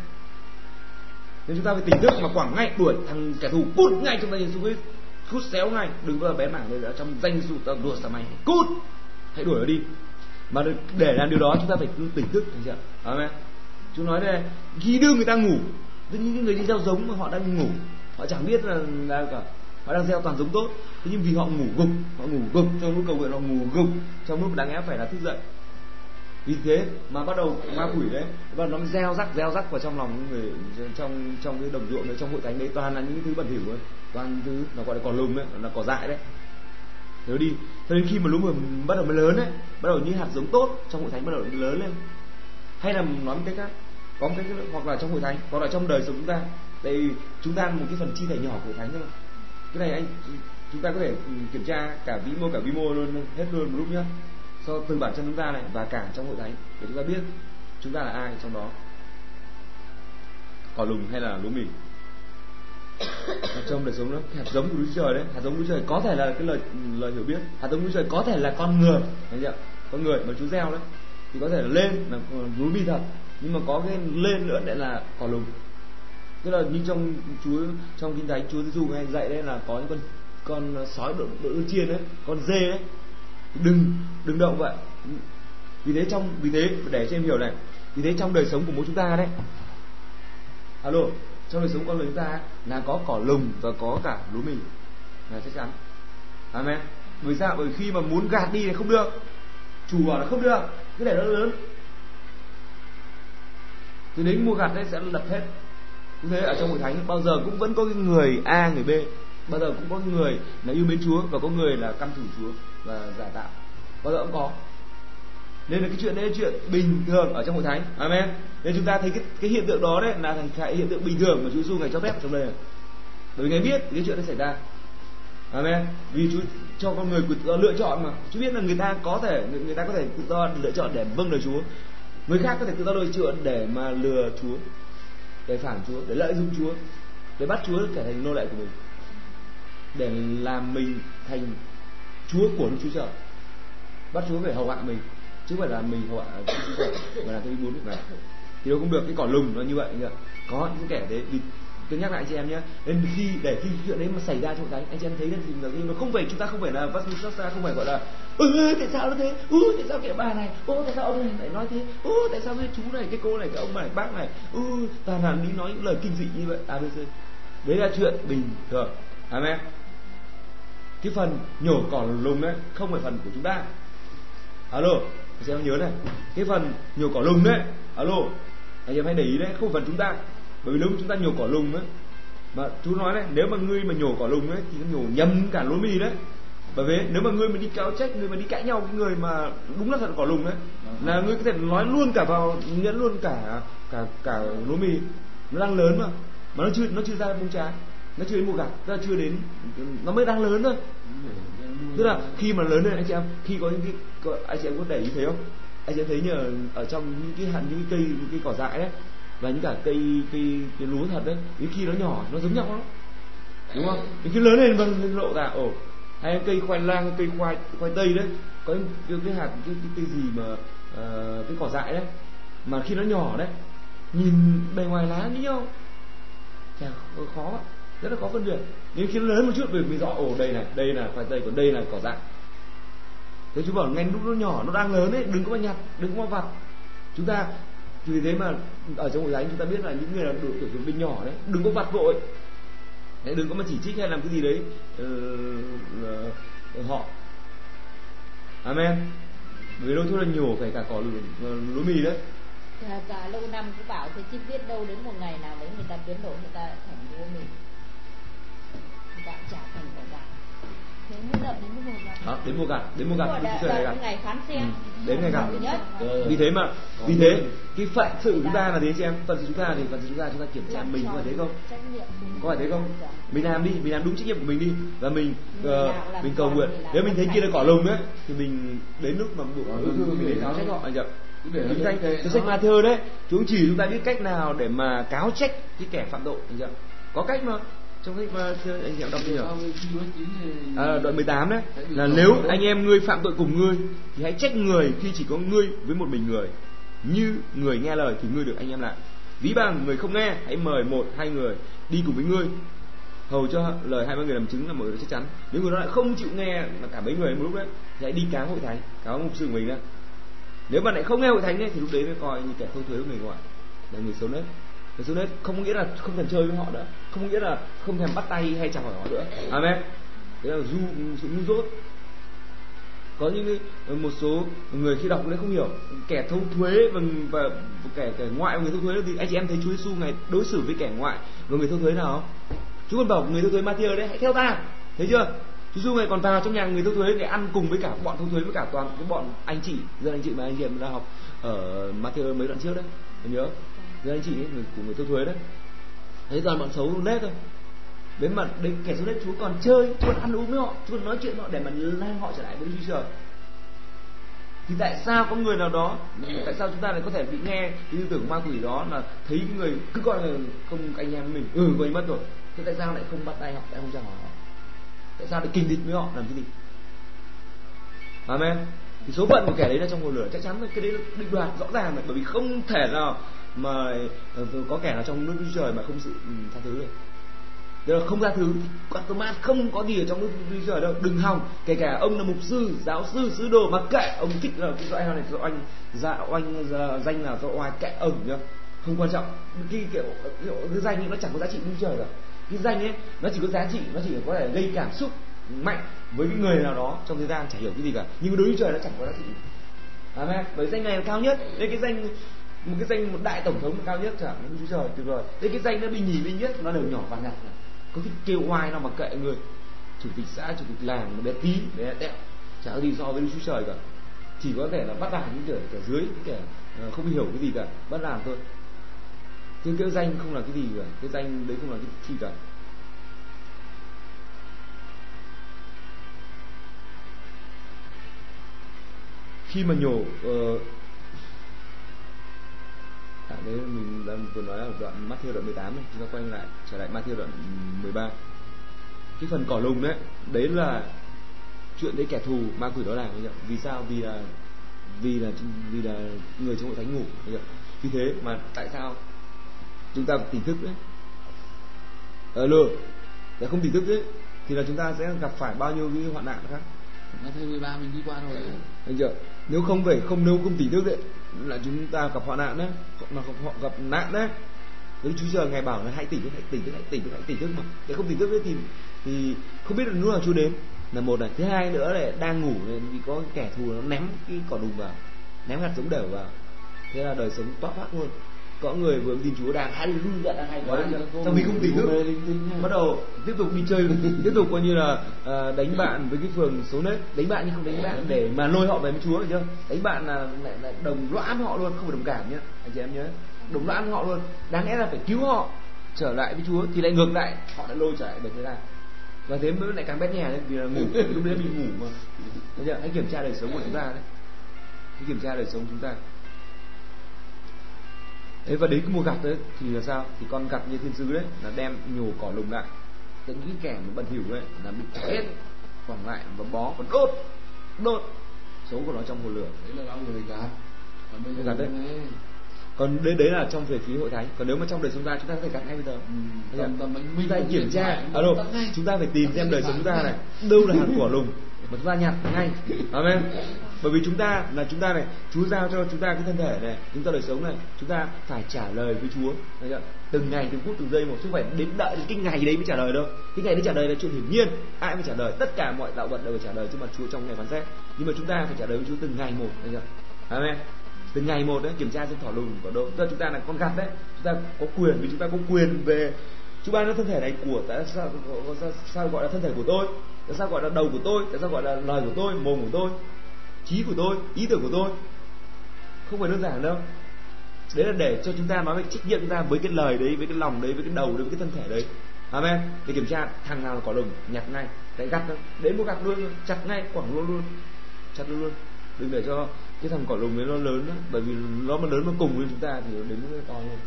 Nên chúng ta phải tỉnh thức mà quảng ngay đuổi thằng kẻ thù. Cút ngay trong tay Giêsu Christ. Cút xéo ngay. Đừng bao giờ mảng mảng ở trong danh dự ta đùa sao mày. Cút! Hãy đuổi nó đi mà để làm điều đó chúng ta phải tỉnh thức thấy chưa amen. Chúng nói đây khi đưa người ta ngủ. Tất những người đi gieo giống mà họ đang ngủ họ chẳng biết là, là cả họ đang gieo toàn giống tốt. Thế nhưng vì họ ngủ gục họ ngủ gục trong lúc cầu nguyện họ ngủ gục trong lúc đáng lẽ phải là thức dậy. Vì thế mà bắt đầu ma quỷ đấy và nó gieo rắc gieo rắc vào trong lòng người trong trong cái đồng ruộng đấy trong hội thánh đấy. Toàn là những thứ bẩn thỉu ấy toàn thứ nó gọi là cỏ lùm đấy là cỏ dại đấy nếu đi. Cho nên khi mà lúa mì bắt đầu mới lớn đấy bắt đầu như hạt giống tốt trong hội thánh bắt đầu lớn lên. Hay là nói một cách khác, có một cách hoặc là trong hội thánh, hoặc là trong đời sống chúng ta. Đây chúng ta một cái phần chi thể nhỏ của hội thánh thôi. Cái này anh, chúng ta có thể ừ, kiểm tra cả vĩ mô, cả vi mô luôn, hết luôn một lúc nhá. So từ bản chân chúng ta này và cả trong hội thánh, để chúng ta biết chúng ta là ai trong đó. Cỏ lùng hay là lúa mì? Trong đời sống đó hạt giống của Đức Trời đấy. Hạt giống Đức Trời có thể là cái lời lời hiểu biết. Hạt giống Đức Trời có thể là con người. Thấy chưa con người mà chú gieo đấy. Thì có thể là lên là núi bi thật. Nhưng mà có cái lên nữa lại là cỏ lùng. Tức là như trong Chúa, trong kinh thánh, Chúa Giêsu hay dạy đấy là có những con con sói đội đội chiên đấy, con dê đấy. Đừng đừng động vậy. Vì thế trong, vì thế, để cho em hiểu này. Vì thế trong đời sống của mỗi chúng ta đấy. Alo trong đời sống con người chúng ta là có cỏ lùng và có cả lúa mì. Là chắc chắn. Amen. Bởi sao? Bởi khi mà muốn gạt đi thì không được. Chủ bảo là không được. Cái để nó lớn. Thì đến mua gạt đấy sẽ lập hết. Như thế ở trong hội thánh, bao giờ cũng vẫn có cái người a, người b. Bao giờ cũng có người là yêu mến chúa và có người là căm thù chúa và giả tạo. Bao giờ cũng có nên là cái chuyện đấy là chuyện bình thường ở trong hội thánh. Amen. Nên chúng ta thấy cái cái hiện tượng đó đấy là cái hiện tượng bình thường mà Chúa Giêsu ngày cho phép trong đây. Bởi vì ngài biết cái chuyện đó xảy ra. Amen. Vì Chúa cho con người tự do lựa chọn mà. Chúa biết là người ta có thể người ta có thể tự do lựa chọn để vâng lời Chúa. Người khác có thể tự do lựa chọn để mà lừa Chúa, để phản Chúa, để lợi dụng Chúa, để bắt Chúa trở thành nô lệ của mình. Để làm mình thành Chúa của Đức Chúa Trời. Bắt Chúa phải hầu hạ mình chứ không phải là mình họa mà là tôi muốn của này thì đâu cũng được, cái cỏ lùng nó như vậy nhỉ? Có những kẻ đấy vì tôi nhắc lại anh chị em nhé. Nên khi, để khi chuyện đấy mà xảy ra trong đấy anh chị em thấy là thì là nó không phải chúng ta không phải là vắt ra không phải gọi là ừ tại sao nó thế? Ừ tại sao kẻ bà này? Ô tại sao ông này lại nói thế? Ừ tại sao cái chú này, cái cô này, cái ông này, bác này? Ừ toàn là đi nói những lời kinh dị như vậy. À bây giờ đấy là chuyện bình thường. Amen. Cái phần nhổ cỏ lùng đấy không phải phần của chúng ta. Alo các em nhớ này. Cái phần nhổ cỏ lùng đấy. Alo, anh em hãy để ý đấy, không phần chúng ta. Bởi vì nếu chúng ta nhổ cỏ lùng đấy mà chú nói đấy nếu mà ngươi mà nhổ cỏ lùng ấy, thì nó nhổ nhầm cả lúa mì đấy. Bởi vì nếu mà ngươi mà đi cáo trách người mà đi cãi nhau với người mà đúng là thật cỏ lùng đấy là ngươi có thể nói luôn cả vào, nhẫn luôn cả cả cả lúa mì nó đang lớn mà mà nó chưa nó chưa ra bông trái, nó chưa đến mùa gặt, nó chưa đến, nó mới đang lớn thôi tức là khi mà lớn lên anh chị em khi có những cái có, anh chị em có để ý thấy không? Anh chị em thấy nhờ ở trong những cái hạt những cái cây những cái cỏ dại đấy và những cả cây cây, cây lúa thật đấy những khi nó nhỏ nó giống nhau lắm. Đúng không? Những khi lớn lên vâng lộ ra ồ hay cây khoai lang cây khoai khoai tây đấy có cái, cái hạt cái, cái cây gì mà uh, cái cỏ dại đấy mà khi nó nhỏ đấy nhìn bề ngoài lá như nhau chả khó rất là khó phân biệt. Nhưng khi nó lớn một chút mình mình rõ ồ đây này đây là khoai tây còn đây là cỏ dại. Thế chú bảo ngay lúc nó nhỏ nó đang lớn ấy đừng có mà nhặt đừng có mà vặt. Chúng ta vì thế mà ở trong hội thánh chúng ta biết là những người là đội tuổi thương binh nhỏ đấy đừng có vặt vội. Đấy, đừng có mà chỉ trích hay làm cái gì đấy uh, uh, họ. Amen. Vì đôi thôi là nhổ phải cả cỏ lúa, ờ, lúa mì đấy. Cả lâu năm cứ bảo thế chứ biết đâu đến một ngày nào đấy người ta biến đổi người ta thành lúa mì người ta trả thành cỏ gạo đến mùa gặt đến mùa gặt đó đến mùa gặt đến mùa gặt đến trời gặt ngày phán xem. Ừ. đến ngày gặt vì thế mà vì thế cái phận sự chúng ta là thế chị em? Phận sự chúng ta thì phận sự chúng ta chúng ta kiểm tra mình có phải thế không? có phải thế không? Mình làm đi mình làm đúng trách nhiệm của mình đi. Và mình uh, mình cầu nguyện. nếu mình thấy kia là cỏ lùng ấy thì mình đến lúc mà mình để cáo trách họ anh kinh doanh cái sách Matthew đấy chúng chỉ chúng ta biết cách nào để mà cáo trách cái kẻ phạm tội anh chị có cách mà trong sách Matthew anh em đọc nhỉ à, đoạn 18 đấy. Là nếu anh em ngươi phạm tội cùng ngươi thì hãy trách người khi chỉ có ngươi với một mình người. Như người nghe lời thì ngươi được anh em lại. Ví bằng người không nghe hãy mời một hai người đi cùng với ngươi. Hầu cho lời hai ba người làm chứng là mọi người chắc chắn. Nếu người đó lại không chịu nghe mà cả mấy người một lúc đấy thì hãy đi cáo hội thánh cáo mục sư của mình đó nếu mà lại không nghe hội thánh ấy, thì lúc đấy mới coi như kẻ thâu thuế của người ngoại là người xấu nết người xấu không có nghĩa là không thèm chơi với họ nữa. Không có nghĩa là không thèm bắt tay hay chào hỏi họ nữa. Amen. Đấy là du sự ngu dốt. Có những một số người khi đọc đấy không hiểu. Kẻ thâu thuế và, và kẻ kẻ ngoại và người thâu thuế thì anh chị em thấy Chúa Giêsu ngày đối xử với kẻ ngoại và người thâu thuế nào không? Chúa còn bảo người thâu thuế Matthew đấy hãy theo ta. Thấy chưa? Chúa giêsu ngày còn vào trong nhà người thu thuế để ăn cùng với cả bọn thu thuế với cả toàn cái bọn anh chị dân anh chị mà anh chị em đã học ở Matthew mấy đoạn trước đấy. Nhớ dân anh chị ấy, người của người thu thuế đấy. Thấy toàn bọn xấu nết thôi. Đến mặt đến kẻ xấu nết chú còn chơi chú còn ăn uống với họ chú còn nói chuyện với họ để mà lay họ trở lại với Chúa Trời thì tại sao có người nào đó tại sao chúng ta lại có thể bị nghe cái tư tưởng ma quỷ đó là thấy cái người cứ coi là không anh em mình ừ quên mất rồi. Thế tại sao lại không bắt tay họ tại không chào hỏi họ? Tại sao lại kinh địch với họ làm cái gì? Amen. Thì số phận của kẻ đấy là trong hồ lửa chắc chắn là cái đấy định đoạt rõ ràng rồi bởi vì không thể nào mà ờ, ờ, có kẻ nào trong nước Đức trời mà không sự ừ, tha thứ được? Tức là không tha thứ. Còn Thomas không có gì ở trong nước Đức trời đâu. Đừng hòng. Kể cả ông là mục sư, giáo sư, sứ đồ Mà kệ. Ông thích là cái loại này do anh dạ oanh danh là do oai kệ ông nhá. Không quan trọng. Cái kiểu, cái danh nó chẳng có giá trị Đức trời rồi cái danh ấy nó chỉ có giá trị nó chỉ có thể gây cảm xúc mạnh với cái người nào đó trong thời gian chả hiểu cái gì cả. Nhưng đối với trời nó chẳng có giá trị. Amen. Bởi danh này là cao nhất. Nên cái danh một cái danh một đại tổng thống cao nhất chẳng những Chúa Trời tuyệt vời. Đấy cái danh nó bị nhì bị nhất nó đều nhỏ và nhặt có cái kêu oai nào mà kệ người. Chủ tịch xã chủ tịch làng bé tí bé tẹo. Chả có gì so với Đức Chúa Trời cả. Chỉ có thể là bắt làm những kẻ kẻ dưới những kẻ ờ, không hiểu cái gì cả. Bắt làm thôi. Chứ cái danh không là cái gì cả. Cái danh đấy không là cái gì cả. Khi mà nhổ uh, à, đấy mình đang vừa nói ở đoạn Matthew đoạn 18 này chúng ta quay lại trở lại Matthew đoạn 13 cái phần cỏ lùng đấy đấy là chuyện đấy kẻ thù ma quỷ đó làm vì sao? Vì là vì là vì là người trong hội thánh ngủ vì thế mà tại sao chúng ta tỉnh thức đấy? Alo để không tỉnh thức đấy thì là chúng ta sẽ gặp phải bao nhiêu cái hoạn nạn khác? Matthew 13 mình đi qua rồi. Đấy. Anh chưa? Nếu không phải không nếu không tỉnh thức đấy là chúng ta gặp hoạn nạn đấy, mà họ gặp nạn đấy. Đức Chúa giờ ngày bảo là hãy tỉnh thức, hãy tỉnh thức, hãy tỉnh thức, hãy tỉnh thức mà. để không tỉnh thức đấy thì thì không biết là lúc nào Chúa đến. là một này thứ hai nữa là đang ngủ nên vì có kẻ thù nó ném cái cỏ đùng vào ném hạt giống đều vào thế là đời sống toát phát luôn có người vừa tin Chúa đang hay vui vẻ đang hay quá. Trong khi không tỉnh thức bắt đầu tiếp tục đi chơi tiếp tục coi như là à, đánh bạn với cái phường số nết đánh bạn nhưng không đánh bạn để mà lôi họ về với Chúa được chưa đánh bạn là lại, lại đồng loãn họ luôn không phải đồng cảm nhé anh chị em nhớ. Đồng loãn họ luôn. Đáng lẽ là phải cứu họ trở lại với Chúa thì lại ngược lại họ lại lôi trở lại về thế gian và thế mới lại càng bét nhè lên vì là ngủ lúc đấy mình ngủ mà. Bây giờ hãy kiểm tra đời sống của chúng ta đấy. Hãy kiểm tra đời sống của chúng ta Thế và đến cái mùa gặt đấy thì là sao? Thì con gặt như thiên sứ đấy là đem nhổ cỏ lùng lại. Những cái kẻ mà bẩn thỉu đấy là bị hết còn lại và bó và đốt đốt số của nó trong hồ lửa. đấy là bao người gạt còn bây giờ Gạt đấy. Còn đấy đấy là trong về phía hội thánh. Còn nếu mà trong đời sống ta chúng ta có thể gặt ngay bây giờ. ừ, tầm tầm chúng ta kiểm tra tắt ngay. chúng ta phải tìm xem đời sống chúng ta này đâu là hạt quả lùng mà chúng ta nhặt ngay amen bởi vì chúng ta là chúng ta này Chúa giao cho chúng ta cái thân thể này chúng ta đời sống này chúng ta phải trả lời với Chúa. Từng ngày từng phút từng giây một chứ phải đến đợi đến cái ngày đấy mới trả lời đâu. Cái ngày đấy trả lời là chuyện hiển nhiên ai mới trả lời. Tất cả mọi đạo vật đều phải trả lời trước mặt Chúa trong ngày phán xét. Nhưng mà chúng ta phải trả lời với Chúa từng ngày một thấy chưa? Amen. Ngày một đấy kiểm tra xem thỏ lùn có đâu chúng ta là con gặt đấy chúng ta có quyền vì chúng ta có quyền về Chúa ban cho thân thể này của tại sao, sao, sao gọi là thân thể của tôi? Tại sao gọi là đầu của tôi? Tại sao gọi là lời của tôi mồm của tôi? Trí của tôi, ý tưởng của tôi. Không phải đơn giản đâu. Đấy là để cho chúng ta nói về trách nhiệm chúng ta với cái lời đấy, với cái lòng đấy, với cái đầu đấy, với cái thân thể đấy. Amen. Để kiểm tra, thằng nào có cỏ lùng nhặt ngay. Cái gặt đến một gặt luôn chặt ngay, quẳng luôn luôn. Chặt luôn luôn. Đừng để cho cái thằng cỏ lùng đấy nó lớn đó. bởi vì nó mà lớn nó cùng với chúng ta thì nó đến nó to luôn.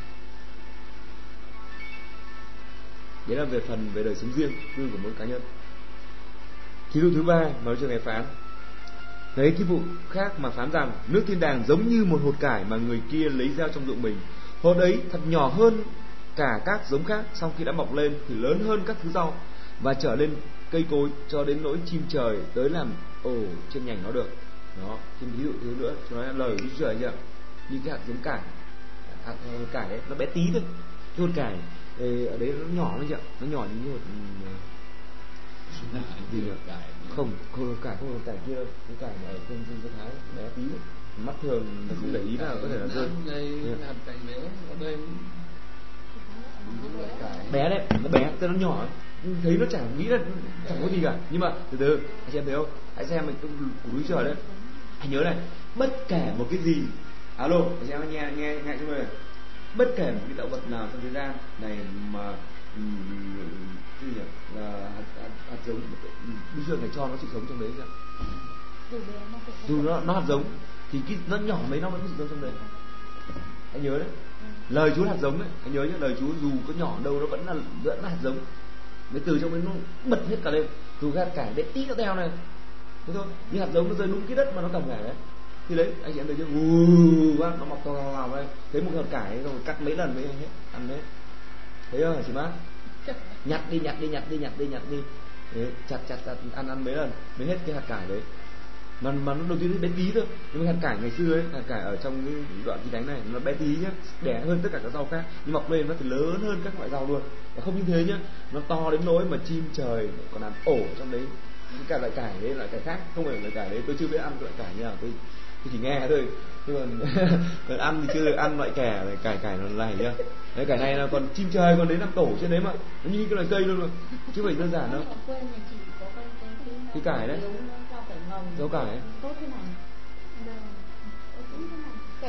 Đấy là về phần về đời sống riêng tư của mỗi cá nhân. Thí dụ thứ ba, nói cho ngày phán. Thấy cái vụ khác mà phán rằng nước thiên đàng giống như một hột cải mà người kia lấy gieo trong ruộng mình. Hột ấy thật nhỏ hơn cả các giống khác, sau khi đã mọc lên thì lớn hơn các thứ rau và trở lên cây cối cho đến nỗi chim trời tới làm ổ trên nhành nó được. Đó, thêm ví dụ thứ nữa, cho nói lời của Đức Chúa Trời chưa? Như cái hạt giống cải, hạt cải đấy, nó bé tí thôi. Cái hột cải ở đấy nó nhỏ đấy chưa? Nó nhỏ như hột ừ, không không hột cải không hột cải kia, cái cải ở trên trên cái thái, bé tí. Mắt thường nó không để ý là có thể là rơi. Bé đấy, nó bé tên nó nhỏ. Thấy nó chẳng nghĩ là, chẳng có gì cả. Nhưng mà, từ từ, anh xem thấy không? Hãy xem mình của cúi trời đấy. Anh nhớ này, bất kể một cái gì. Alo, anh xem nghe nghe nghe cho mình bất kể một cái động vật nào trong thế gian này mà gì nhỉ? Là hạt, hạt, hạt giống. Bây giờ phải cho nó sự sống trong đấy chưa Dù nó nó nó hạt giống thì cái nó nhỏ mấy nó vẫn có sự sống trong đấy. Anh nhớ đấy. Lời Chúa là hạt giống đấy. Anh nhớ nhé lời Chúa dù có nhỏ đâu nó vẫn là vẫn là hạt giống. Mấy từ trong đấy nó bật hết cả lên. Dù hạt cải bé tí cái teo này. Thế thôi. Nhưng hạt giống nó rơi đúng cái đất mà nó cầm cải đấy. Thì đấy anh chị em thấy chưa? Ù nó mọc to cao đây. Thấy một hạt cải rồi cắt mấy lần mới hết ăn đấy thấy không hả chị bác? Nhặt đi nhặt đi nhặt đi nhặt đi nhặt đi. Đấy, chặt chặt chặt ăn ăn mấy lần mới hết cái hạt cải đấy. Mà mà nó đầu tiên nó bé tí thôi nhưng mà hạt cải ngày xưa ấy hạt cải ở trong cái đoạn chi đánh này nó bé tí nhá đẻ hơn tất cả các rau khác. Nhưng mọc lên nó thì lớn hơn các loại rau luôn. Và không như thế nhá nó to đến nỗi mà chim trời còn làm ổ trong đấy. Những cả loại cải đấy loại cải khác không phải loại cải đấy tôi chưa biết ăn loại cải như tôi tôi chỉ nghe thôi. Nhưng mà còn ăn thì chưa được ăn loại kẻ này cải cải nó này nhá. Đấy cải này là còn chim trời còn đến làm tổ trên đấy mà. Nó như cái loại cây luôn mà. Chứ phải đơn giản đâu. Cái cải đấy. rau cải ấy.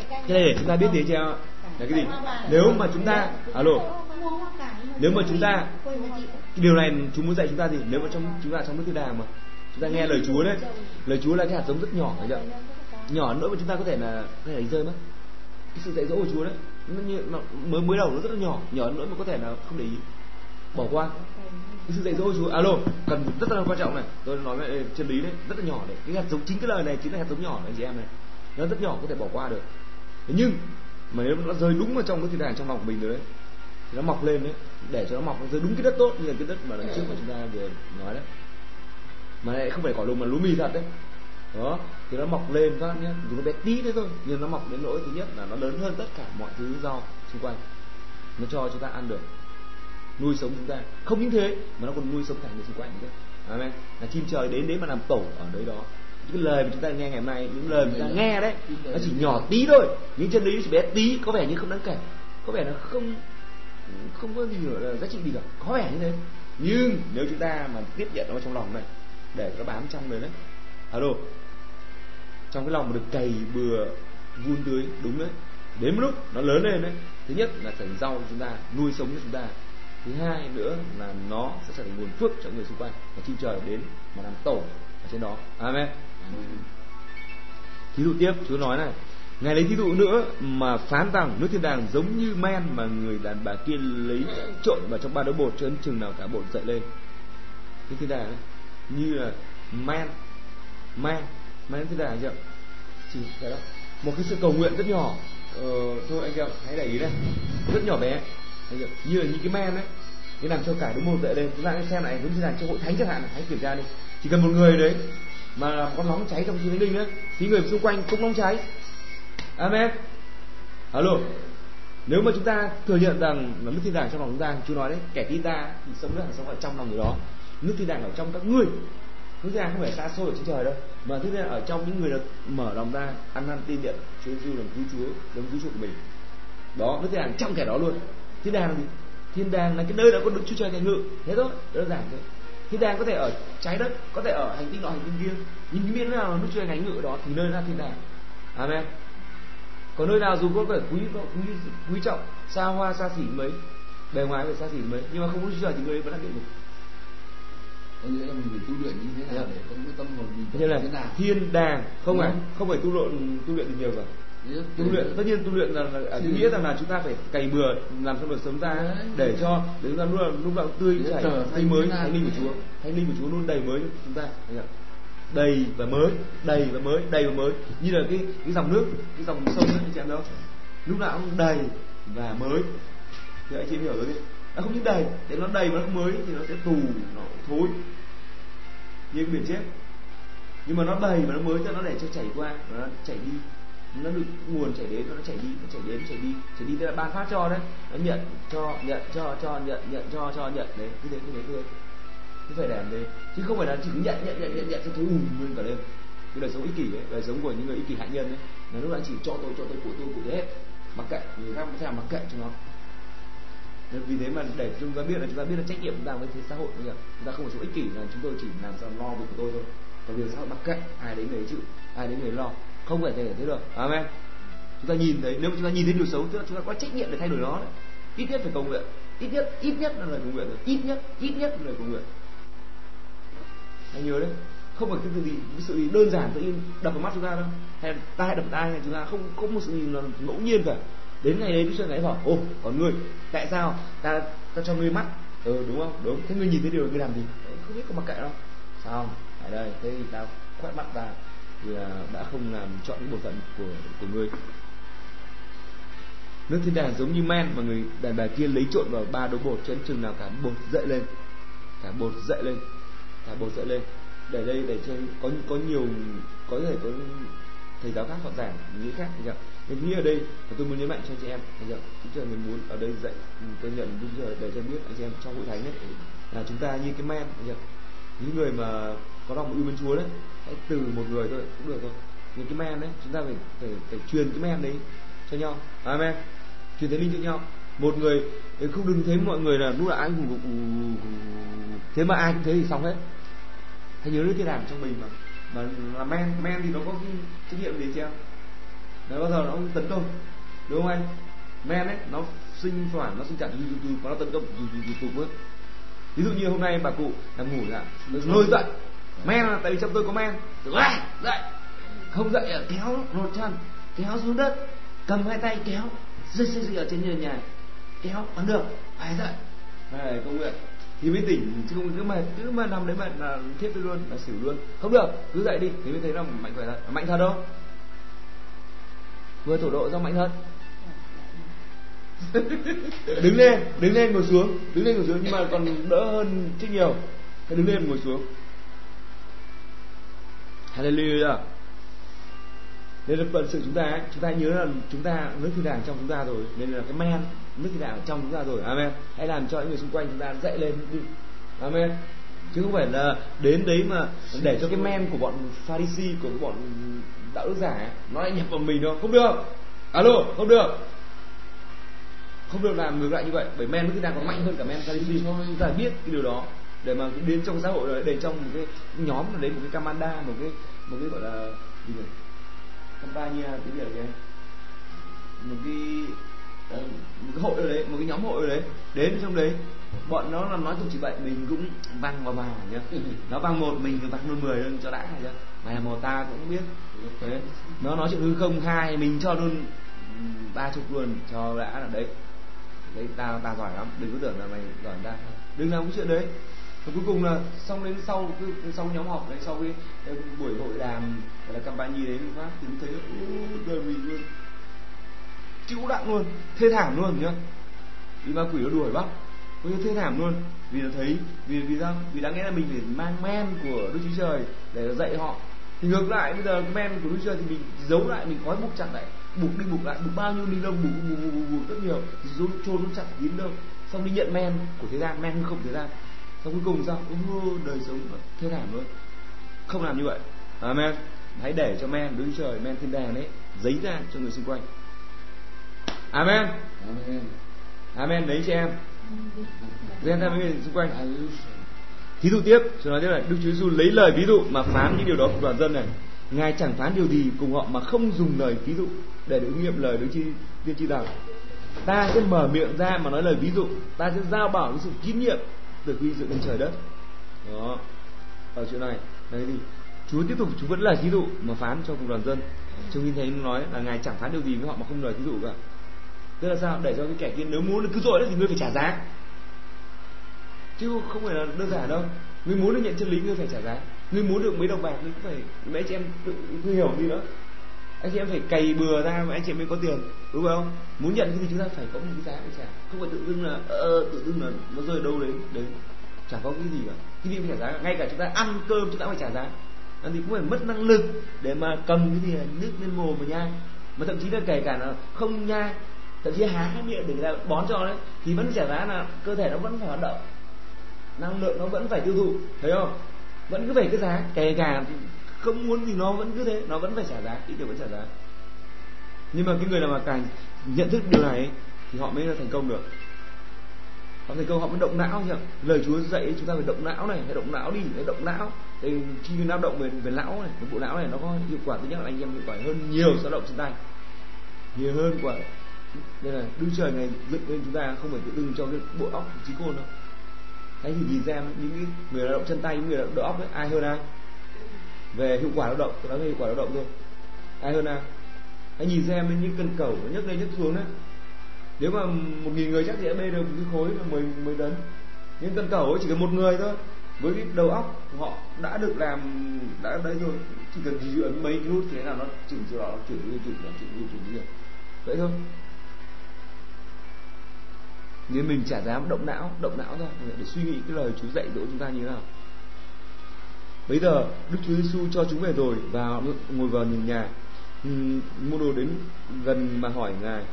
cái này để chúng ta biết gì em ạ là cái gì? nếu mà chúng ta alo. Nếu mà chúng ta cái điều này chúng muốn dạy chúng ta gì nếu mà trong chúng ta trong nước thiên đàng mà chúng ta nghe lời Chúa đấy. Lời Chúa là cái hạt giống rất nhỏ thấy chưa nhỏ nỗi mà chúng ta có thể là, có thể là rơi mất. Cái sự dạy dỗ của Chúa đấy, nó như, nó mới mới đầu nó rất là nhỏ nhỏ nỗi mà có thể là không để ý. Bỏ qua. Cái sự dạy dỗ của Chúa, alo, cần rất là quan trọng này. Tôi nói về chân lý đấy, rất là nhỏ đấy. Cái hạt giống chính cái lời này chính là hạt giống nhỏ này anh chị em này. Nó rất nhỏ, có thể bỏ qua được. Thế nhưng, mà nếu nó rơi đúng vào trong cái thiên đàng trong lòng của mình rồi đấy, thì nó mọc lên đấy, để cho nó mọc, nó rơi đúng cái đất tốt như là cái đất mà lần trước mà chúng ta vừa nói đấy. Mà lại không phải cỏ lùng mà lúa mì thật đấy đó, thì nó mọc lên các nhé dù nó bé tí thế thôi, nhưng nó mọc đến nỗi thứ nhất là nó lớn hơn tất cả mọi thứ rau xung quanh. Nó cho chúng ta ăn được nuôi sống chúng ta. Không những thế, mà nó còn nuôi sống cả người xung quanh nữa. Amen. Là chim trời đến đấy mà làm tổ ở đấy đó. Những cái lời mà chúng ta nghe ngày hôm nay những lời mà chúng ta nghe đấy, nó chỉ nhỏ tí thôi những chân lý chỉ bé tí, có vẻ như không đáng kể. Có vẻ nó không không có gì là giá trị gì cả. Có vẻ như thế. Nhưng nếu chúng ta mà tiếp nhận nó trong lòng này, để nó bám trong đấy đấy. Alo trong cái lòng mà được cày bừa vun tưới đúng đấy. Đến một lúc nó lớn lên đấy thứ nhất là thành rau chúng ta nuôi sống cho chúng ta. Thứ hai nữa là nó sẽ trở thành nguồn phước cho người xung quanh và chim trời đến mà làm tổ ở trên đó. Amen. Thí dụ tiếp chúa nói này ngài lấy thí dụ nữa mà phán rằng nước thiên đàng giống như men mà người đàn bà kia lấy trộn vào trong ba đứa bột cho đến chừng nào cả bột dậy lên. Nước thiên đàng ấy, như là men men men thiên đàng chưa chỉ cái đó. Một cái sự cầu nguyện rất nhỏ. Ờ, thôi anh em hãy để ý đây. Rất nhỏ bé. Anh em, như là những cái men đấy cái làm cho cả đúng một tệ lên. Chúng ta xem lại đúng như là cho hội thánh chẳng hạn hãy kiểm tra đi. Chỉ cần một người đấy mà làm con nóng cháy trong sự thánh linh đấy thì người xung quanh cũng nóng cháy. Amen. Alo nếu mà chúng ta thừa nhận rằng là nước thiên đàng trong lòng chúng ta chú nói đấy kẻ tin ta thì sống nước sống ở trong lòng người đó. Nước thiên đàng ở trong các ngươi nước thiên đàng không phải xa xôi ở trên trời đâu, mà thứ thiên ở trong những người được mở lòng ra, ăn năn tin nhận Chúa Giêsu làm cứu Chúa làm cứu chuộc của mình. Đó nước thiên đàng trong kẻ đó luôn. Thiên đàng thì thiên đàng là cái nơi đã có đức Chúa Trời ngự. Thế thôi đơn giản thôi. Thiên đàng có thể ở trái đất, có thể ở hành tinh nọ hành tinh kia, nhưng miễn nào đức Chúa Trời ngài ngự đó thì nơi là thiên đàng. Amen. Còn nơi nào dù có vẻ quý quý quý trọng, xa hoa, xa xỉ mấy, bề ngoài phải xa xỉ mấy, nhưng mà không có Chúa Trời thì người ấy vẫn là địa ngục có nghĩa là mình phải tu luyện như thế nào để có cái tâm hồn mình như là thế nào? thiên đàng không phải không phải tu luyện tu luyện thì nhiều cả tu luyện tất nhiên tu luyện là, là Thì- nghĩa rằng là chúng ta phải cày bừa làm cho đời sống ta Đấy. để cho để chúng ta nào lúc nào tươi chảy thành mới thánh linh của Chúa. Thánh linh của Chúa luôn đầy mới cho chúng ta. Đầy và mới đầy và mới đầy và mới. Như là cái cái dòng nước cái dòng sông ấy chị em đâu lúc nào cũng đầy và mới. Thì anh chị hiểu rồi đi nó không những đầy, để nó đầy mà nó không mới thì nó sẽ tù, nó thối. Như biển chết. Nhưng mà nó đầy mà nó mới cho nó để cho chảy qua nó chảy đi. Nó được nguồn chảy đến, nó chảy đi, nó chảy đến chảy đi. Chảy đi tức là ban phát cho đấy. Nó nhận, cho nhận, cho cho, nhận nhận, cho cho, nhận. Đấy, cứ thế cứ thế cứ thế. Cứ phải làm thế chứ không phải là chỉ nhận nhận nhận nhận nhận cho thú ùm, nguyên cả đêm. cái đời sống ích kỷ ấy, đời sống của những người ích kỷ hại nhân ấy, là lúc nào chỉ cho tôi cho tôi, của tôi của tôi hết. Mặc kệ, người khác sẽ làm mặc kệ cho nó nên vì thế mà để chúng ta biết là chúng ta biết là trách nhiệm chúng ta với thế xã hội bây giờ, chúng ta không phải sống ích kỷ là chúng tôi chỉ làm sao lo việc của tôi thôi. Còn việc xã hội mặc kệ ai đến người chịu, ai đến người lo, không phải thể thế được amen. Chúng ta nhìn thấy, nếu mà chúng ta nhìn thấy điều xấu tức là chúng ta có trách nhiệm để thay đổi nó đấy. ít nhất phải cầu nguyện, ít nhất ít nhất là lời cầu nguyện rồi. Ít nhất ít nhất là lời cầu nguyện. Hãy nhớ đấy, không phải cái gì cái sự gì đơn giản tự nhiên đập vào mắt chúng ta đâu. Hay tai đập tai chúng ta không có một sự gì là ngẫu nhiên cả đến ngày đấy Đức Chúa Trời bảo ô còn ngươi, tại sao ta ta cho ngươi mắt? Ừ đúng không? Đúng. Thế ngươi nhìn thấy điều ngươi làm gì? Ừ, không biết có mặc kệ đâu. Sao ở đây. Thế thì tao quét mắt ta thì à, đã không làm chọn những bộ phận của của ngươi. Nước thiên đàng giống như men mà người đàn bà kia lấy trộn vào ba đấu bột, cho đến chừng nào cả bột dậy lên. Cả bột dậy lên. Cả bột dậy lên. Để đây, để cho có có nhiều, có thể có thầy giáo khác họ giảng những khác thì nhưng nghĩ ở đây, và tôi muốn nhấn mạnh cho anh chị em bây giờ chúng tôi mình muốn ở đây dạy, tôi nhận bây giờ để cho biết anh chị em trong hội thánh đấy là chúng ta như cái men bây giờ những người mà có lòng yêu mến Chúa đấy, hãy từ một người thôi, cũng được thôi. Những cái men đấy, chúng ta phải phải phải truyền cái men đấy cho nhau. Amen. Truyền thánh linh cho nhau. Một người không đừng thấy mọi người là lúc là ai cũng thế mà ai cũng thế thì xong hết. Hãy nhớ đến cái đàn trong mình mà mà là men men thì nó có cái trách nhiệm gì chứ nó bao giờ nó không tấn công đúng không anh? Men ấy nó sinh phản nó sinh trạng từ từ và nó tấn công từ từ từ từ ví dụ như hôm nay bà cụ nằm ngủ lại lôi dậy. Men là tại vì trong tôi có men. Dậy dậy. Không dậy à, kéo lột chân kéo xuống đất cầm hai tay kéo rơi rơi rơi ở trên nền nhà kéo bằng được phải dậy? Này công nguyện. Thì mới tỉnh chứ không cứ mà cứ mà nằm đấy mà là thiếp đi luôn là xỉu luôn. Không được cứ dậy đi thì mới thấy là mạnh khỏe thật. Mạnh thật đâu vừa thổ độ do mạnh hơn. Đứng lên đứng lên ngồi xuống đứng lên ngồi xuống nhưng mà còn đỡ hơn rất nhiều. Hãy đứng lên ngồi xuống. Hallelujah. Nên là phận sự chúng ta ấy, chúng ta nhớ là chúng ta nước thiên đàng trong chúng ta rồi nên là cái men nước thiên đàng trong chúng ta rồi. Amen. Hãy làm cho những người xung quanh chúng ta dậy lên. Đi amen. Chứ không phải là đến đấy mà để cho cái men của bọn pharisee của bọn đạo đức giả nó lại nhập vào mình đâu không được. Alo không được. Không được làm ngược lại như vậy bởi men đức đang còn mạnh hơn cả men pharisee chúng ta biết cái điều đó. Để mà đến trong xã hội để trong một cái nhóm là đến một cái camanda một cái một cái gọi là gì nhỉ? Campania cái gì là một cái ờ, một cái hội ở đấy một cái nhóm hội ở đấy. Đến trong đấy bọn nó là nói tục chỉ bệnh mình cũng văng vào vào nhá. Nó văng một mình văng luôn mười luôn cho đã nhá mày là một ta cũng biết thế. Nó nói chuyện hư không khai mình cho luôn ba chục luôn cho đã là đấy. Đấy ta ta giỏi lắm đừng có tưởng là mày giỏi ta. Đừng làm cái chuyện đấy. Và cuối cùng là xong đến sau sau nhóm họp đấy sau cái, cái buổi hội đàm gọi là campaign đấy phát thì mình thấy đời mình luôn. Chịu đặng luôn thê thảm luôn nhá. Vì ma quỷ nó đuổi bắt Ôi thê thảm luôn. Vì nó thấy vì vì sao? Vì đáng lẽ là mình phải mang men của đức chúa trời để dạy họ thì ngược lại bây giờ men của trời thì mình giấu lại mình gói buộc chặt lại buộc đi buộc lại buộc bao nhiêu ni lông buộc buộc buộc, buộc, buộc rất nhiều rồi trôn nó chặt kín đâu. Xong đi nhận men của thế gian men không thế gian. Xong cuối cùng sao? Ôi, đời sống thê thảm luôn không làm như vậy. Amen hãy để cho men chúa trời men thiên đàng đấy giấy ra cho người xung quanh. Amen. Amen. amen đấy chị em. Ra với người xung quanh Thí dụ tiếp, tôi nói tiếp này, Đức Chúa Giêsu lấy lời ví dụ mà phán những điều đó cùng đoàn dân này. Ngài chẳng phán điều gì cùng họ mà không dùng lời ví dụ để ứng nghiệm lời Đức Chi tiên tri rằng ta sẽ mở miệng ra mà nói lời ví dụ, ta sẽ giao bảo với sự kín nhiệm từ khi dựng lên trời đất. Đó. Ở chỗ này, đấy thì Chúa tiếp tục Chúa vẫn là ví dụ mà phán cho cùng đoàn dân. Trong khi thấy nói là ngài chẳng phán điều gì với họ mà không lời ví dụ cả. Tức là sao? Để cho cái kẻ kia nếu muốn cứ dội đó thì ngươi phải trả giá chứ không phải là đơn giản đâu. Ngươi muốn được nhận chân lý ngươi phải trả giá. Ngươi muốn được mấy đồng bạc ngươi cũng phải mấy chị em tự hiểu đi nữa anh chị em phải cày bừa ra mà anh chị em mới có tiền đúng không? Muốn nhận thì chúng ta phải có một cái giá phải trả. Không phải tự dưng là ờ, tự dưng là nó rơi đâu đấy đấy. Chả có cái gì cả. Cái gì phải trả giá. Ngay cả chúng ta ăn cơm chúng ta phải trả giá. Ăn thì cũng phải mất năng lực để mà cầm cái gì là nước lên mồm mà nhai mà thậm chí là kể cả là không nhai thậm chí há cái miệng để người ta bón cho đấy thì vẫn trả giá là cơ thể nó vẫn phải hoạt động năng lượng nó vẫn phải tiêu thụ, thấy không? Vẫn cứ về cái giá, kể cả không muốn thì nó vẫn cứ thế, nó vẫn phải trả giá, ít nhiều vẫn trả giá. Nhưng mà cái người nào mà càng nhận thức điều này thì họ mới là thành công được. Họ thành công, họ mới động não nhỉ? Lời chúa dạy chúng ta phải động não này phải động não đi phải động não. Thì khi lao động về về não này cái bộ não này, nó có hiệu quả thứ nhất là anh em hiệu quả hơn nhiều sao động trên tay. Nhiều hơn quả. Nên là đức trời này dựng lên chúng ta không phải tự dưng cho cái bộ óc trí khôn đâu đấy thì nhìn xem những người lao động chân tay, những người lao động đầu óc ấy, ai hơn ai? Về hiệu quả lao động tôi nói về hiệu quả lao động thôi. Ai hơn ai? Hãy nhìn xem những cân cầu nó nhấc lên, nhấc xuống đấy. Nếu mà một nghìn người chắc sẽ bê được một cái khối là mười mười tấn. Nhưng cân cầu ấy chỉ cần một người thôi. Với cái đầu óc họ đã được làm, đã đấy rồi, chỉ cần di chuyển mấy cái nút thế nào nó chỉnh sửa nó chuyển đi chuyển nó chuyển đi chuyển đi vậy thôi nên mình chả dám động não động não ra để suy nghĩ cái lời Chúa dạy dỗ chúng ta như thế nào. Bây giờ, Đức Chúa Giêsu cho chúng về rồi và ngồi vào nhìn nhà ừ, mua đồ đến gần mà hỏi ngài.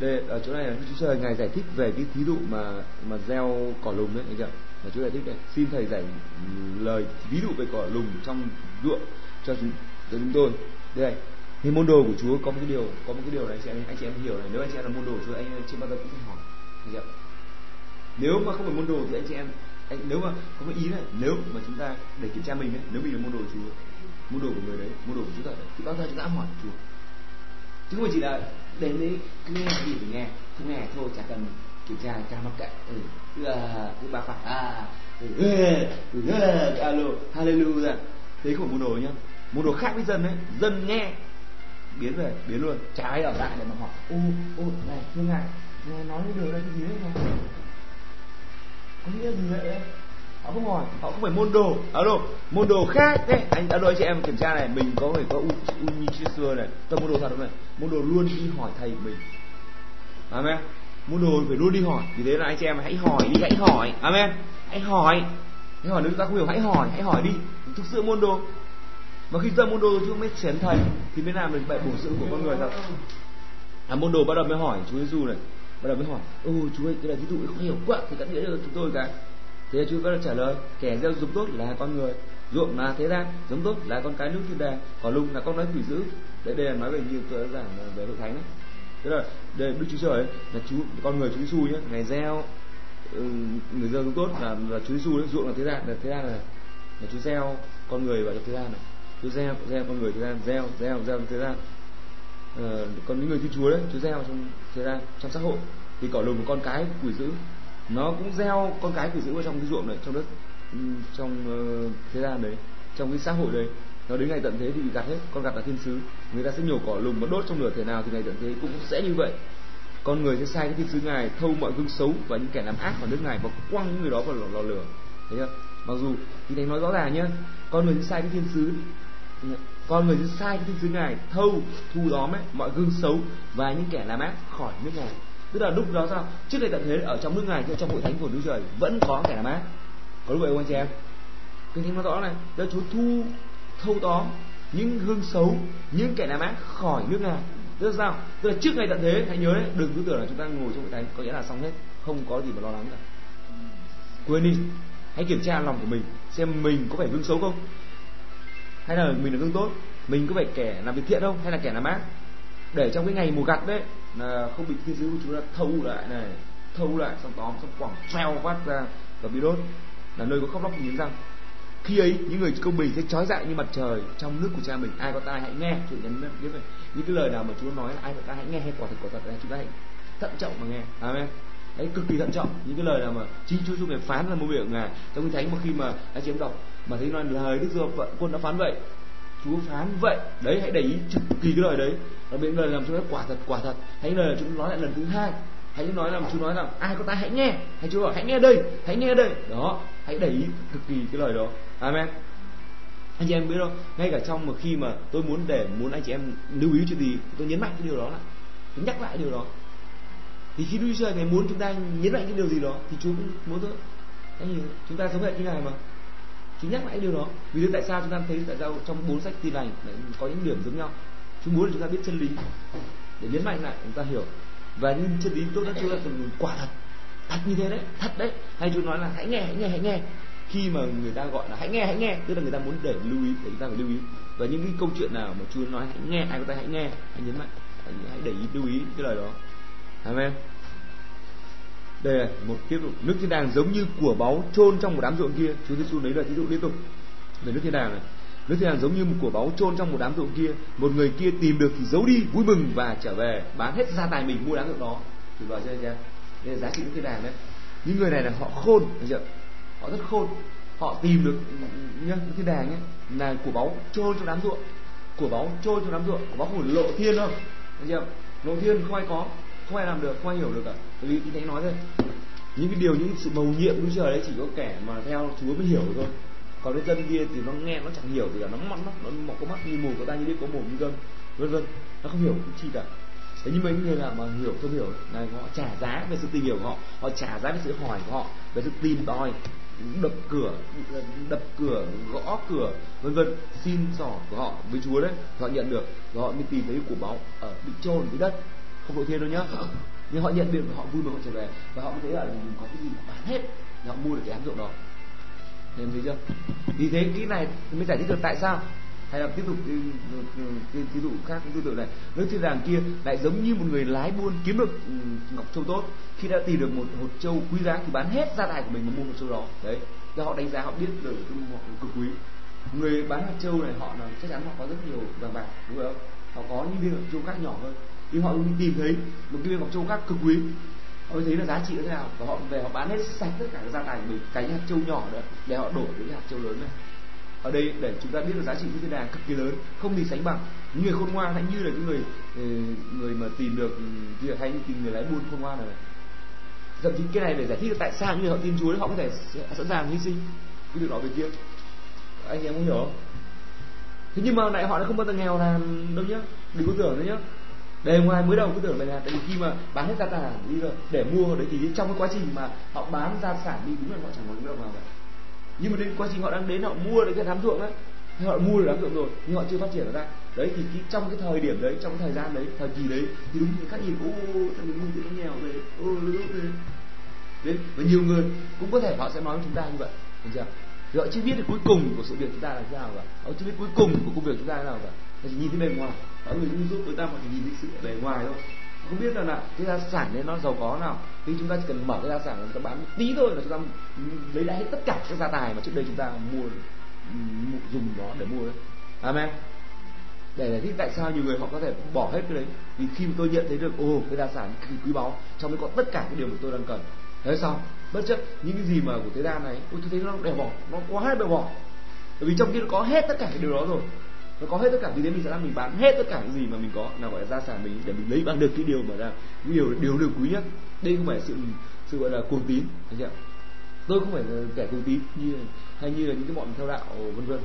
Đây, ở chỗ này là Đức Chúa Trời, ngài giải thích về cái thí dụ mà mà gieo cỏ lùng đấy anh chị ạ. Và Chúa giải thích đây xin thầy giải lời ví dụ về cỏ lùng trong ruộng cho chúng cho chúng tôi. Đây thì môn đồ của Chúa có một cái điều có một cái điều này anh chị em anh chị em hiểu này. Nếu anh chị em là môn đồ của Chúa anh chị bao giờ cũng phải hỏi. Hiểu nếu mà không phải môn đồ thì anh chị em anh, nếu mà có một ý này nếu mà chúng ta để kiểm tra mình ấy, nếu mình là môn đồ của Chúa môn đồ của người đấy môn đồ của Chúa thật đấy, thì bao giờ chúng ta hỏi Chúa. Chứ không phải chỉ là đến đấy cứ nghe gì thì nghe không nghe thôi chả cần kiểm tra cả mắc kệ. Ừ. Cứ à, cứ ba phạt à ừ, ừ, ừ, ừ, ừ alo hallelujah. Thế không môn đồ nhá. Môn đồ khác với dân đấy dân nghe biến về biến luôn chả ai ở lại để mà hỏi. Ô ô này thưa ngài ngài nói cái điều cái gì đấy ngài có nghĩa gì vậy đấy họ không hỏi. Họ không phải môn đồ. Alo môn đồ khác đấy anh alo anh chị em kiểm tra này mình có phải có u u như chia xưa này. Tôi môn đồ thật không này? Môn đồ luôn đi hỏi thầy của mình. Amen. Môn đồ phải luôn đi hỏi. Vì thế là anh chị em hãy hỏi đi hãy hỏi. Amen. Hãy hỏi. Hãy hỏi nếu chúng ta không hiểu hãy hỏi hãy hỏi đi. Thực sự môn đồ mà khi ra môn đồ Chúa mới chén thầy thì mới làm được bài bổ dưỡng của con người thật. À môn đồ bắt đầu mới hỏi chúa giêsu này. Bắt đầu mới hỏi ô chúa ơi cái này ví dụ không hiểu quá thì cắt nghĩa cho chúng tôi cái thế Chúa bắt đầu trả lời kẻ gieo giống tốt là con người ruộng là thế gian giống tốt là con cái nước thiên đàng còn lùng là con nói quỷ dữ. Đấy đây là nói về nhiều tôi giảng về hội thánh đấy thế là đây đức chúa trời ấy, là chú con người chúa giêsu nhé ngày gieo ừ, người gieo giống tốt là là chúa giêsu đấy ruộng là thế gian là thế gian là là chúa gieo con người vào trong thế gian này chúa gieo gieo con người thế gian gieo gieo gieo trong thế gian. Ờ, còn những người thiên chúa đấy chúa gieo trong thế gian trong xã hội. Thì cỏ lùn một con cái quỷ dữ. Nó cũng gieo con cái quỷ dữ vào trong cái ruộng này trong đất ừ, trong uh, thế gian đấy trong cái xã hội đấy. Nó đến ngày tận thế thì bị gặt hết con gặt là thiên sứ. Người ta sẽ nhổ cỏ lùm và đốt trong lửa thể nào thì ngày tận thế cũng sẽ như vậy. Con người sẽ sai cái thiên sứ ngài thâu mọi gương xấu và những kẻ làm ác vào nước ngài và quăng những người đó vào lò, lò lửa. Thấy chưa? Mặc dù thì thánh nói rõ ràng nhá con người sẽ sai cái thiên sứ con người sẽ sai cái thiên sứ ngài thâu thu đóm ấy, mọi gương xấu và những kẻ làm ác khỏi nước ngài tức là lúc đó sao? Trước đây tận thế ở trong nước ngài trong hội thánh của đức trời vẫn có kẻ làm ác. Có lúc vậy không anh chị em kinh thánh nói rõ này đó chúa thu, thâu tóm những gương xấu, những kẻ làm ác khỏi nước ngài tức là sao? Tức là trước ngày tận thế, hãy nhớ đấy đừng cứ tưởng là chúng ta ngồi trong hội thánh, có nghĩa là xong hết, không có gì mà lo lắng cả. Quên đi, hãy kiểm tra lòng của mình xem mình có phải gương xấu không hay là mình là gương tốt, mình có phải kẻ làm việc thiện không? Hay là kẻ làm ác? Để trong cái ngày mùa gặt đấy, là không bị thiên sứ của chúng ta thâu lại này, thâu lại, xong tóm, xong quẳng, treo phát ra và bị đốt là nơi có khóc lóc nghiến răng. Khi ấy, những người công bình sẽ trói dại như mặt trời trong nước của cha mình. Ai có tai hãy nghe chủ nhấn biết này. những cái lời nào mà Chúa nói là ai có tai hãy nghe, hay quả thật quả thật là chúng ta hãy thận trọng mà nghe. Amen đấy, cực kỳ thận trọng. Những cái lời nào mà chính Chúa Giêsu này phán là một miệng ngài. Trong kinh thánh mà khi mà anh chị em đọc mà thấy nói lời Đức Giêsu quân đã phán vậy, Chúa phán vậy, đấy, hãy để ý cực kỳ cái lời đấy. Và những lời làm chúng ta quả thật quả thật. Hãy lời chúng nói lại lần thứ hai. Hãy nói làm Chúa nói rằng, ai có tai hãy nghe. Hãy Chúa bảo, hãy nghe đây, hãy nghe đây. Đó, hãy để ý cực kỳ cái lời đó. Amen. Anh chị em biết không? Ngay cả trong mà khi mà tôi muốn để, muốn anh chị em lưu ý chuyện gì, tôi nhấn mạnh cái điều đó lại. Tôi nhắc lại điều đó thì khi Đức Chúa Trời muốn chúng ta nhấn mạnh cái điều gì đó thì Chúa cũng muốn thôi. Anh hiểu chúng ta sống hệt như ngài mà. Chúa nhắc lại điều đó. Vì thế tại sao chúng ta thấy tại sao trong bốn sách tin lành có những điểm giống nhau? Chúa muốn chúng ta biết chân lý. Để nhấn mạnh lại chúng ta hiểu. Và những chân lý tốt nhất Chúa là quả thật thật như thế đấy thật đấy. Hay Chúa nói là hãy nghe hãy nghe hãy nghe. Khi mà người ta gọi là hãy nghe hãy nghe tức là người ta muốn để lưu ý để chúng ta phải lưu ý. Và những cái câu chuyện nào mà Chúa nói hãy nghe ai có ta hãy nghe hãy nhấn mạnh hãy, hãy để ý lưu ý cái lời đó amen. Đây là một tiếp tục nước thiên đàng giống như của báu chôn trong một đám ruộng kia. Chúa Giêsu lấy lời thí dụ liên tục. Về nước thiên đàng này. Nước thiên đàng giống như một của báu chôn trong một đám ruộng kia. Một người kia tìm được thì giấu đi, vui mừng và trở về. Bán hết gia tài mình mua đám ruộng đó. Thì vào chưa chưa đây là giá trị nước thiên đàng đấy. Những người này là họ khôn được chưa họ rất khôn. Họ tìm được, nhá, nước thiên đàng nhé là của báu chôn trong đám ruộng. Của báu chôn trong đám ruộng. Của báu của lộ thiên không? thấy chưa lộ thiên không ai có không ai làm được không ai hiểu được cả. Bởi vì thánh nói thôi. Những cái điều những sự mầu nhiệm của trời đấy chỉ có kẻ mà theo chúa mới hiểu được thôi. Còn cái dân kia thì nó nghe nó chẳng hiểu gì cả nó mắt nó, mọc có mắt như mù có tai như điếc có mồm như gân vân vân. Nó không hiểu cái chi cả. Thế nhưng mà những người nào mà hiểu không hiểu là họ trả giá về sự tìm hiểu của họ họ trả giá về sự hỏi của họ về sự tìm tòi đập cửa đập cửa gõ cửa vân vân. Xin sỏ của họ với chúa đấy họ nhận được và họ mới tìm thấy của báu ở bị chôn dưới đất không độ thiên đâu nhá. Nhưng họ nhận được và họ vui mừng họ trở về. Và họ mới thấy là mình có cái gì mà bán hết. Thì họ mua được cái ám dụng đó. Nên thấy chưa? Vì thế cái này mới giải thích được tại sao. Hay là tiếp tục cái, ví dụ khác tương tự này. Nước thiên đàng kia lại giống như một người lái buôn kiếm được ừ, ngọc châu tốt. Khi đã tìm được một hột châu quý giá thì bán hết gia tài của mình mà mua một châu đó. Đấy. Cho họ đánh giá họ biết được cái hột cực quý. Người bán hạt châu này họ là chắc chắn họ có rất nhiều vàng bạc đúng không? Họ có những viên hạt châu khác nhỏ hơn nhưng họ tìm thấy một cái viên ngọc châu khác cực quý. Họ mới thấy là giá trị như thế nào. Và họ về họ bán hết sạch tất cả các gia tài của mình. Cái hạt châu nhỏ nữa để họ đổi với cái hạt châu lớn này. Ở đây, để chúng ta biết được giá trị như thế nào cực kỳ lớn, không gì sánh bằng. Những người khôn ngoan hãy như là những người ừ, người mà tìm được ừ, việc hay như tìm người lái buôn khôn ngoan này. Thậm chí cái này để giải thích tại sao những người họ tin Chúa, họ có thể sẵn sàng hy sinh. Cái việc đó về kia. Anh em có hiểu không? Thế nhưng mà lại họ lại không bao giờ nghèo là đâu nhá. Đừng có tưởng đấy nhá đề ngoài mới đầu cứ tưởng là tại vì khi mà bán hết gia sản đi rồi để mua đấy thì trong cái quá trình mà họ bán gia sản đi đúng là họ chẳng có đồng nào cả. Nhưng mà đến quá trình họ đang đến họ mua được cái đám ruộng đấy họ mua được đám ruộng rồi nhưng họ chưa phát triển nó ra. Đấy thì cái, trong cái thời điểm đấy trong cái thời gian đấy thời kỳ đấy thì đúng như các nhìn ô thằng mình thì nó nghèo về ô lúc thế Đấy, và nhiều người cũng có thể họ sẽ nói với chúng ta như vậy được chưa? Thì họ chưa biết được cuối cùng của sự việc chúng ta là thế nào cả. Họ chưa biết cuối cùng của công việc chúng ta là thế nào cả chỉ nhìn thấy bề ngoài. Mọi người giúp người ta mà chỉ nhìn thấy sự bề ngoài thôi. Không biết là là cái gia sản đấy nó giàu có nào. Khi chúng ta chỉ cần mở cái gia sản chúng ta bán một tí thôi là chúng ta lấy lại hết tất cả các gia tài mà trước đây chúng ta mua dùng nó để mua đấy. Amen. Để giải thích tại sao nhiều người họ có thể bỏ hết cái đấy. Vì khi mà tôi nhận thấy được ồ cái gia sản quý báu, trong đấy có tất cả cái điều mà tôi đang cần. Thế sao? Bất chấp những cái gì mà của thế gian này, ôi, tôi thấy nó đều bỏ nó quá hết đều bỏ bởi vì trong kia nó có hết tất cả cái điều đó rồi nó có hết tất cả vì thế mình sẽ làm mình bán hết tất cả cái gì mà mình có. Nào gọi là gia sản mình để mình lấy bằng được cái điều mà là cái điều điều điều quý nhất. Đây không phải sự sự gọi là cuồng tín thấy chưa? Tôi không phải là kẻ cuồng tín như hay như là những cái bọn theo đạo vân vân.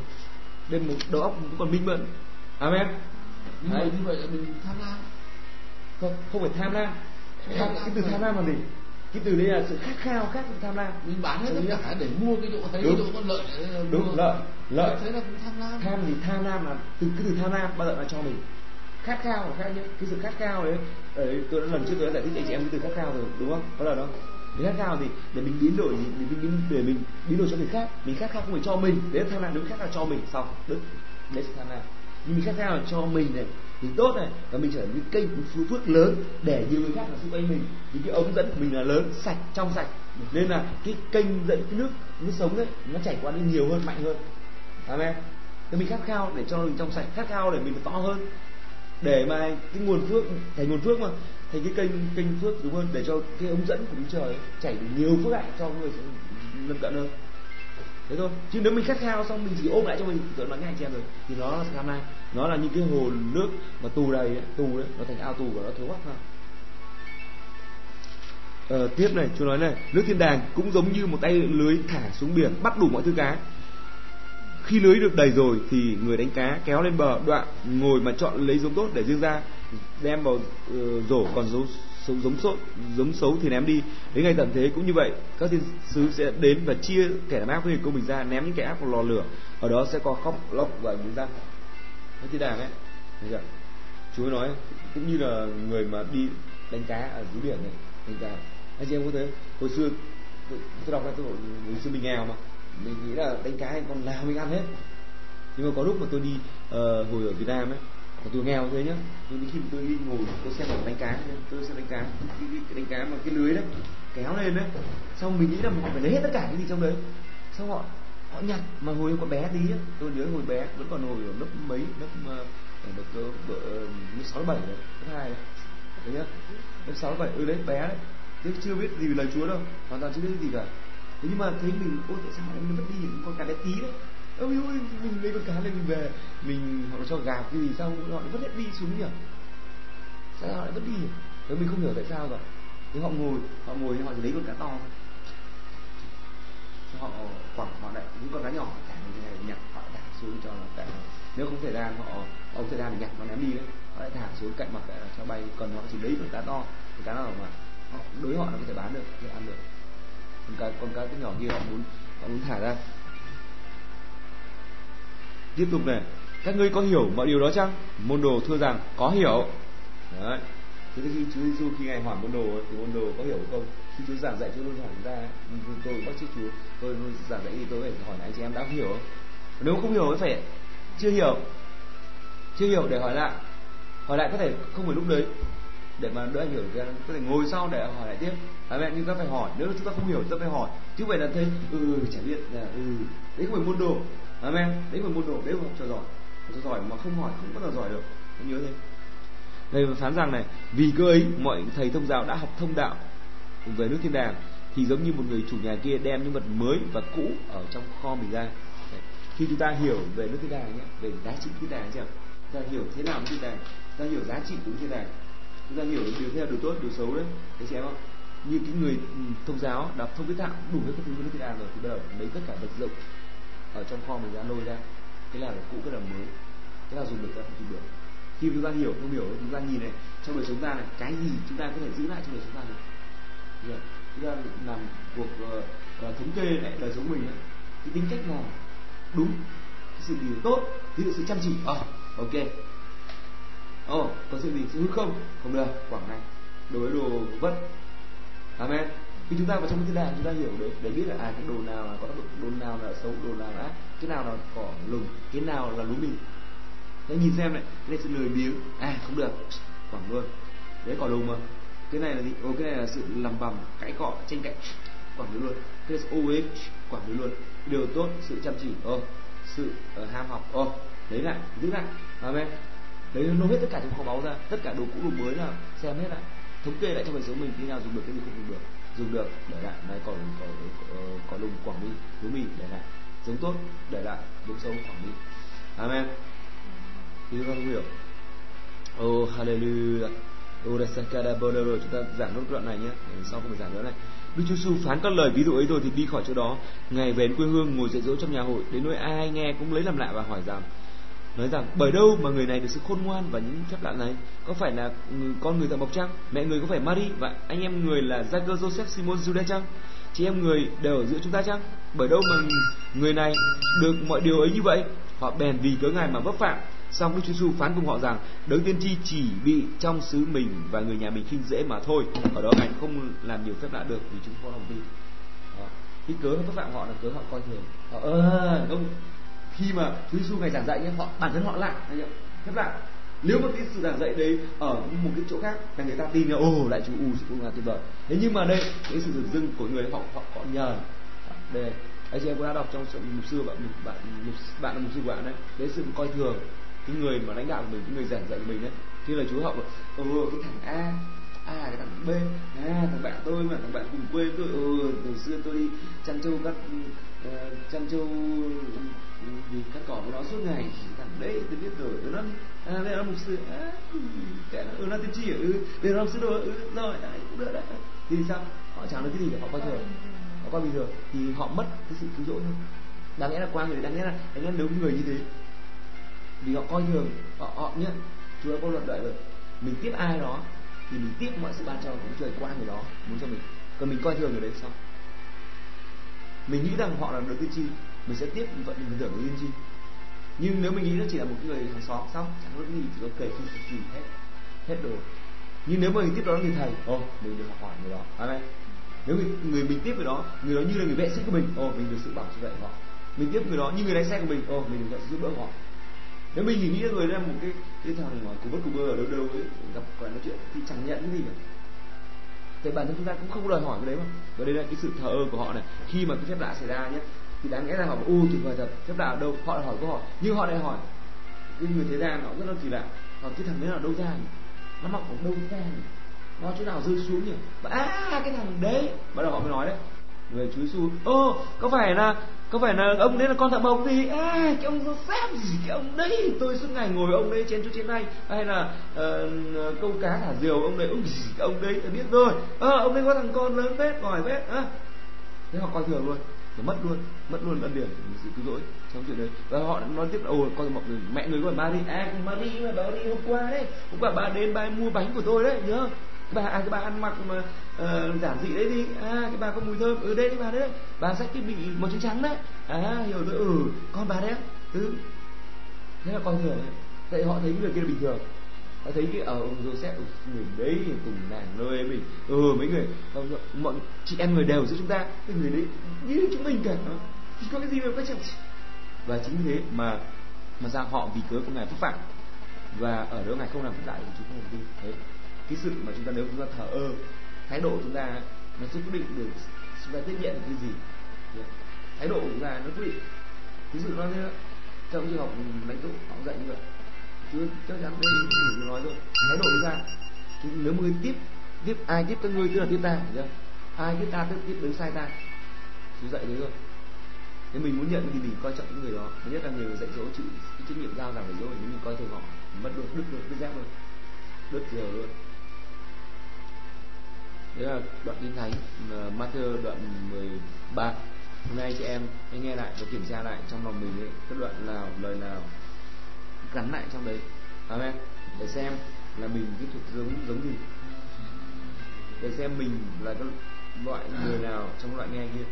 Bên một đầu óc cũng còn minh mẫn. Amen. Nhưng mà như vậy là mình tham lam. Không không phải tham lam. Tham, cái từ tham lam là gì? Cái từ đây là sự khát khao khác với tham lam. Mình bán hết tất cả để mua cái chỗ thấy đúng. cái chỗ có lợi. Đúng lợi lợi thế là cũng tham lam. Tham thì tham lam là từ cái từ tham lam bao giờ là cho mình. Khát khao là khác nhé. Cái sự khát khao đấy đấy tôi đã lần trước tôi đã giải thích anh chị em cái từ khát khao rồi đúng không? Có lần không? Để khát khao thì để mình biến đổi để mình biến để mình biến đổi cho người khác. Mình khát khao không phải cho mình. Đấy là tham lam đúng khát khao cho mình. Xong đức đấy là tham lam. Nhưng mình khát khao là cho mình này thì tốt này và mình trở thành cái kênh phú phước lớn để nhiều người khác ở xung quanh mình. Thì cái ống dẫn của mình là lớn sạch trong sạch. Nên là cái kênh dẫn cái nước nước sống đấy nó chảy qua đi nhiều hơn mạnh hơn amen. Thì mình khát khao để cho mình trong sạch khát khao để mình to hơn. Để mà cái nguồn phước thành nguồn phước mà. Thành cái kênh kênh phước đúng hơn để cho cái ống dẫn của Đức Trời ấy, chảy được nhiều phước hạnh cho người lân cận hơn. Thế thôi. Chứ nếu mình khát khao xong mình chỉ ôm lại cho mình tưởng là ngay anh rồi thì nó là tham lam. Nó là những cái hồ nước mà tù đầy ấy, tù đấy nó thành ao tù và nó thối hoắc ha. ờ, tiếp này chú nói này nước thiên đàng cũng giống như một tay lưới thả xuống biển bắt đủ mọi thứ cá khi lưới được đầy rồi thì người đánh cá kéo lên bờ đoạn ngồi mà chọn lấy giống tốt để riêng ra đem vào uh, rổ còn giống giống giống xấu giống xấu thì ném đi. Đến ngày tận thế cũng như vậy các thiên sứ sẽ đến và chia kẻ làm ác với người công bình ra ném những kẻ ác vào lò lửa ở đó sẽ có khóc lóc và những răng cái thiên đàng ấy Thấy chưa? Chúa nói cũng như là người mà đi đánh cá ở dưới biển này đánh cá. Anh chị em có thấy hồi xưa tôi, tôi đọc ra tôi hồi xưa mình nghèo mà mình nghĩ là đánh cá còn nào mình ăn hết. Nhưng mà có lúc mà tôi đi uh, ngồi ở Việt Nam ấy mà tôi nghèo thế nhá. Nhưng khi mà tôi đi ngồi tôi xem là đánh cá tôi xem đánh cá. Cái, cái, cái đánh cá mà cái lưới đấy kéo lên đấy. Xong mình nghĩ là họ phải lấy hết tất cả cái gì trong đấy. Xong họ họ nhặt mà hồi còn bé tí ấy, tôi nhớ hồi bé vẫn còn hồi ở lớp mấy lớp uh, ở được cỡ ờ, lớp sáu bảy đấy lớp hai đấy. Đấy nhá. Lớp sáu bảy ừ đấy bé đấy. Chứ chưa biết gì về lời Chúa đâu. Hoàn toàn chưa biết gì cả thế nhưng mà thấy mình, ôi, tại sao mình mất đi những con cá bé tí đấy ôi ôi, mình lấy con cá này mình về, mình họ cho gà cái gì sao họ lại hết đi xuống nhỉ? Sao họ lại vẫn đi nhỉ? Thế mình không hiểu tại sao cả. Thế họ ngồi họ ngồi họ chỉ lấy con cá to thôi. Họ quẳng, họ lại những con cá nhỏ thả như này nhặt, họ thả xuống cho cả nếu không thời gian họ ông thời gian thì nhặt nó ném đi đấy. Họ lại thả xuống cạnh mặt lại là cho bay, còn họ chỉ lấy con cá to. Con cá nào mà, họ, đối họ nó có thể bán được có thể ăn được con cá con cá cái nhỏ kia họ muốn họ muốn thả ra. Tiếp tục này các ngươi có hiểu mọi điều đó chăng? Môn đồ thưa rằng có hiểu. Đấy. Thế thì Chúa Giêsu khi ngài hỏi môn đồ ấy, thì môn đồ có hiểu không? Khi Chúa giảng dạy Chúa luôn hỏi chúng ta tôi bắt chước Chúa. Tôi luôn giảng dạy thì tôi phải hỏi anh chị em đã hiểu không? Nếu không hiểu thì phải chưa hiểu. Chưa hiểu để hỏi lại. Hỏi lại có thể không phải lúc đấy để mà đỡ hiểu thì có thể ngồi sau để hỏi lại tiếp. À mẹ nhưng ta phải hỏi. Nếu chúng ta không hiểu chúng ta phải hỏi. Chứ vậy là thấy ừ chả biết là ừ đấy không phải môn đồ. À, mẹ, đấy không phải môn đồ đấy không cho giỏi. Cho giỏi mà không hỏi không bao giờ giỏi được. Anh nhớ thế. Thầy phán rằng này. Vì cơ ấy mọi thầy thông giáo đã học thông đạo về nước thiên đàng thì giống như một người chủ nhà kia đem những vật mới và cũ ở trong kho mình ra. Đấy. khi chúng ta hiểu về nước thiên đàng nhé về giá trị thiên đàng chưa? Ta hiểu thế nào thiên đàng? Ta hiểu giá trị của thiên đàng chúng ta hiểu điều theo điều tốt điều xấu đấy. Thấy em không như cái người ừ, thông giáo đọc thông cái tạng đủ hết các thứ nước việt nam rồi thì bây giờ lấy tất cả vật dụng ở trong kho mình ra lôi ra. Cái nào là cũ cái nào mới. Cái nào dùng được cái nào không dùng được. Khi chúng ta hiểu không hiểu chúng ta nhìn này trong đời sống ta này cái gì chúng ta có thể giữ lại trong đời sống ta được? Yeah. chúng ta làm cuộc uh, uh, thống kê lại đời sống mình ấy. cái tính cách nào? Đúng. Cái sự điều tốt ví dụ sự chăm chỉ. Ờ à, ok ồ oh, có sự gì sự hư không? Không được quảng này. Đối đồ vất amen. Khi chúng ta vào trong cái thiên đàng chúng ta hiểu được để biết là à cái đồ nào là có tác đồ nào là xấu đồ nào là ác cái nào là cỏ lùng cái nào là lúa mì đấy nhìn xem này cái này sự lười biếng. À không được. Quảng luôn. Đấy cỏ lùng mà. Cái này là gì? Ô cái này là sự làm bầm cãi cọ tranh cãi Quảng đi luôn. Cái này ô uế. Quảng đi luôn. Điều tốt sự chăm chỉ. Ô sự uh, ham học. Ô lấy lại giữ lại. Amen đấy nó hết tất cả trong kho báu ra tất cả đồ cũ đồ mới là xem hết lại. Thống kê lại trong đời số mình khi nào dùng được cái gì không dùng được. Dùng được để lại. Này còn còn ờ, có lùng quảng đi lúa mì để lại. Giống tốt để lại. Giống xấu quảng đi amen. Thì chúng ta không hiểu. Oh hallelujah. Oh dasakara bolero chúng ta giảng nốt đoạn này nhé. Sau không phải giảng nữa này. Đức Chúa Giêsu phán các lời ví dụ ấy rồi thì đi khỏi chỗ đó, ngày về quê hương ngồi dạy dỗ trong nhà hội, đến nỗi ai nghe cũng lấy làm lạ và hỏi rằng nói rằng, bởi đâu mà người này được sự khôn ngoan và những phép lạ này có phải là con người thợ mộc chăng mẹ người có phải Mary và anh em người là Jacob Joseph, Simon, Judah chăng chị em người đều ở giữa chúng ta chăng bởi đâu mà người này được mọi điều ấy như vậy họ bèn vì cớ ngài mà vấp phạm Xong Đức Chúa Giêsu phán cùng họ rằng, đấng tiên tri chỉ bị trong xứ mình và người nhà mình khinh dễ mà thôi. Ở đó ngài không làm nhiều phép lạ được vì chúng có lòng tin. Đó. Cái cớ vấp phạm họ là cớ họ coi thường. Họ ơ không khi mà Chúa Giêsu ngày giảng dạy nhé, họ, bản thân họ lạ phép lạ nếu mà cái sự giảng dạy đấy ở một cái chỗ khác là người ta tin là, ồ, đại chú u cũng là tuyệt vời. Thế nhưng mà đây, cái sự dừng dưng của người họ họ họ nhờ đây, anh chị em cũng đã đọc trong mục sư bạn bạn bạn là mục sư của bạn đấy. Đấy sự coi thường cái người mà lãnh đạo của mình, cái người giảng dạy của mình đấy. Khi là chú học ồ, cái thằng a à cái thằng b à thằng bạn tôi mà, thằng bạn cùng quê tôi ừ từ xưa tôi đi chăn trâu cắt Ờ, chăn trâu ừ, vì cắt cỏ của nó suốt ngày thằng đấy tôi biết rồi nó à đây là mục sư à, cái ừ nó tiên tri à, ừ đây là mục sư rồi, ừ rồi đấy cũng được đấy. Thì sao? Họ chẳng được cái gì để họ coi thường họ coi bình thường thì họ mất cái sự cứu rỗi thôi. Đáng lẽ là qua người đáng lẽ là đáng lẽ đúng người như thế vì họ coi thường họ họ nhá chúa đã có luật đợi rồi mình tiếp ai đó thì mình tiếp mọi sự ban cho của trời qua người đó muốn cho mình. Còn mình coi thường người đấy sao? Mình nghĩ rằng họ là được tiên tri mình sẽ tiếp vận mình tưởng đối tiên tri nhưng nếu mình nghĩ nó chỉ là một cái người hàng xóm xong chẳng có gì chỉ có kể khi gì hết hết đồ. Nhưng nếu mà mình tiếp đó người thầy ồ mình được học hỏi người đó. Amen. Nếu người, người mình tiếp người đó người đó như là người vệ sĩ của mình ồ mình được sự bảo vệ họ. Mình tiếp người đó như người lái xe của mình ồ mình được giúp đỡ họ. Nếu mình chỉ nghĩ người là một cái cái thằng mà cú bất cú bơ ở đâu đâu ấy gặp quả nói chuyện thì chẳng nhận cái gì cả thì bản thân chúng ta cũng không đòi hỏi cái đấy mà. Và đây là cái sự thờ ơ của họ này. Khi mà cái phép lạ xảy ra nhé, thì đáng lẽ là họ u tuyệt vời thật, phép lạ ở đâu? Họ lại hỏi câu hỏi. Nhưng họ lại hỏi, cái người thế gian họ rất là kỳ lạ. Họ cái thằng đấy là đâu ra nhỉ? nó mặc ở đâu ra nhỉ? nó chỗ nào rơi xuống nhỉ? Và à cái thằng đấy. Bắt đầu họ mới nói đấy người chúa xu ô có phải là có phải là ông đấy là con thợ mộc gì à, cái ông Joseph gì? Cái ông đấy tôi suốt ngày ngồi ông đấy trên chỗ trên này. Hay là uh, câu cá thả diều ông đấy ông gì cái ông đấy tôi biết rồi. À, ông đấy có thằng con lớn phết giỏi phết à. thế họ coi thường luôn nó mất luôn mất luôn ân điển sự cứu rỗi trong chuyện đấy. Và họ nói tiếp là ồ con mọc mẹ người gọi Mary à Mary mà bà đi hôm qua đấy hôm qua bà đến bà mua bánh của tôi đấy nhớ bà à, cái bà ăn mặc mà uh, giản dị đấy đi. À cái bà có mùi thơm. Ừ đây bà đấy. Bà xách cái bị màu trắng trắng đấy. À hiểu rồi. Ừ con bà đấy ừ. Thế là con thường tại họ thấy người kia là bình thường. Họ thấy cái ở ông Joseph người đấy cùng nàng nơi mình. Ừ mấy người mọi chị em người đều giữa chúng ta cái người đấy như chúng mình cả. Ờ, thì có cái gì mà quan trọng. Và chính vì thế mà mà ra họ vì cớ của ngài phúc phạm. Và ở đó ngài không làm lại thì chúng không làm thế cái sự mà chúng ta nếu chúng ta thờ ơ, thái độ chúng ta nó sẽ quyết định được chúng ta tiếp nhận được cái gì. Thái độ của chúng ta nó quyết định. Ví dụ nói thế đó trong trường học lãnh tụ, họ dạy như vậy, chứ chắc chắn đây chỉ nói rồi. Thái độ chúng ta nếu mà người tiếp tiếp, ai tiếp các ngươi, tức là tiếp ta hiểu chưa? Ai tiếp ta, tức tiếp đứng sai ta chú dạy đấy rồi. Nếu mình muốn nhận thì mình coi trọng những người đó. Nhất là người dạy dỗ chịu cái trách nhiệm giao giảng dạy dỗ, nếu mình coi thường họ, mất được đứt được đứt dép luôn, đứt giờ luôn đấy là đoạn kinh thánh Matthew đoạn 13 hôm nay chị em hãy nghe lại và kiểm tra lại trong lòng mình ấy, cái đoạn nào lời nào gắn lại trong đấy. Amen. Để xem là mình cái thuộc giống giống gì. Để xem mình là cái loại người nào trong loại nghe kia.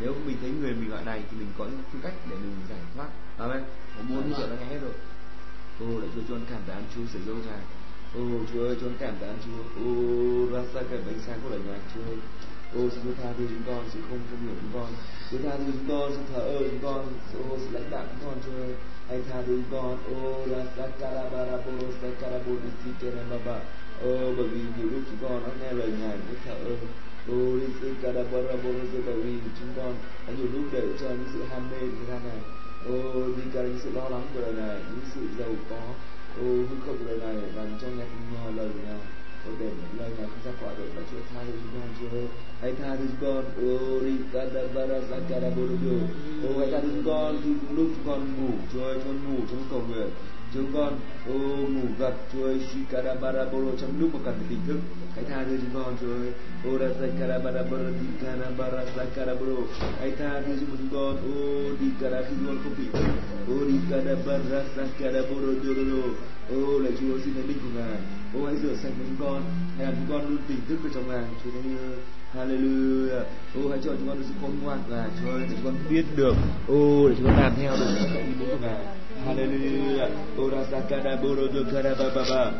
Nếu mình thấy người mình loại này thì mình có những phương cách để mình giải thoát. Amen. Muốn như vậy là nghe hết rồi. Ô lại chúa cho cảm tạ chúa sử dụng ngài Ô Chúa ơi, chúng cảm tạ Chúa. Ô, ra xa bánh sáng của lời Ngài Chúa ơi. ô xin Chúa tha thứ chúng con sự không không hiểu chúng con Chúa tha thứ chúng con sự thờ ơ chúng con ô sự lãnh đạo chúng con Chúa ơi hãy tha thứ chúng con ô la sa karabara boro sa karaboro si kerababa ô bởi vì nhiều lúc chúng con đã nghe lời ngài với thờ ơ ô đi si karabara boro bởi vì chúng con đã nhiều lúc để cho những sự ham mê của gian này ô đi cả những sự lo lắng của đời này những sự giàu có ô hư cộng lời này làm cho nghe không ngờ lời của ngài ô để lời ngài không ra quả được và chúa tha cho chúng con chúa ơi hãy tha cho chúng con. Ô đi kadabara sakara borodo ô, hãy tha cho chúng con khi lúc chúng con ngủ chúa ơi cho ngủ trong cầu nguyện chúng con, ô ngủ gật chúa ơi shikarabara boro trong lúc mà cần phải tỉnh thức. Hãy tha thứ chúng con chúa ơi. Ô ra sakarabara boro đi karabara sakara boro hãy tha thứ cho chúng con, ô, đi kara khi chúng con không tỉnh thức. Ô, đi karabara sakara boro doro ô, lạy chúa, xin thánh linh của ngài. Ô, hãy rửa sạch chúng con, hãy làm chúng con luôn tỉnh thức ở trong ngài. Chúa thánh ơi. Hallelujah. Ô hãy cho chúng con được sự khôn ngoan và cho Chúa ơi, để chúng con biết được, ô để chúng con làm theo được các ý muốn của Ngài. Hallelujah. Ô ra sa kada boro do kada ba ba ba.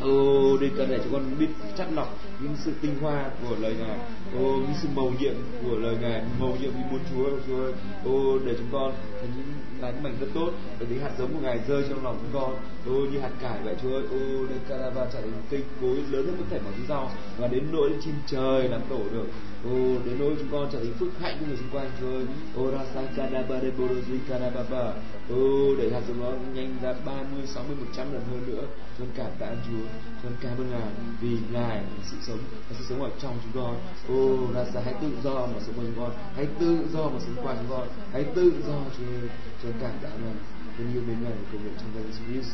Ô để cần để chúng con biết chắt lọc những sự tinh hoa của lời Ngài, ô những sự màu nhiệm của lời Ngài, màu nhiệm vì muốn Chúa, Chúa ơi, ô để chúng con thành những là những mảnh đất tốt. Để những hạt giống của Ngài rơi trong lòng chúng con, ô như hạt cải vậy Chúa ơi, ô để và trở thành cây cối lớn hơn có thể bằng rau và đến nỗi trên trời làm tổ được, ô đến nỗi chúng con trở thành phước hạnh cho người xung quanh Chúa ơi, ô ra sang rasa kadabare borozi kadababa, ô để hạt giống đó nhanh ra 30, 60, 100 lần hơn nữa, con cảm tạ Chúa, con cảm ơn Ngài vì Ngài là sự sống là sự sống ở trong chúng con, ô ra sang hãy tự do mà sống quanh con, hãy tự do mà sống quanh con, hãy tự do Chúa ơi, con cảm tạ Ngài, con yêu mến Ngài cầu nguyện trong danh Jesus Christ.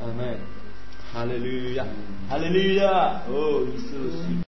Amen. Hallelujah. Hallelujah. Oh, Jesus.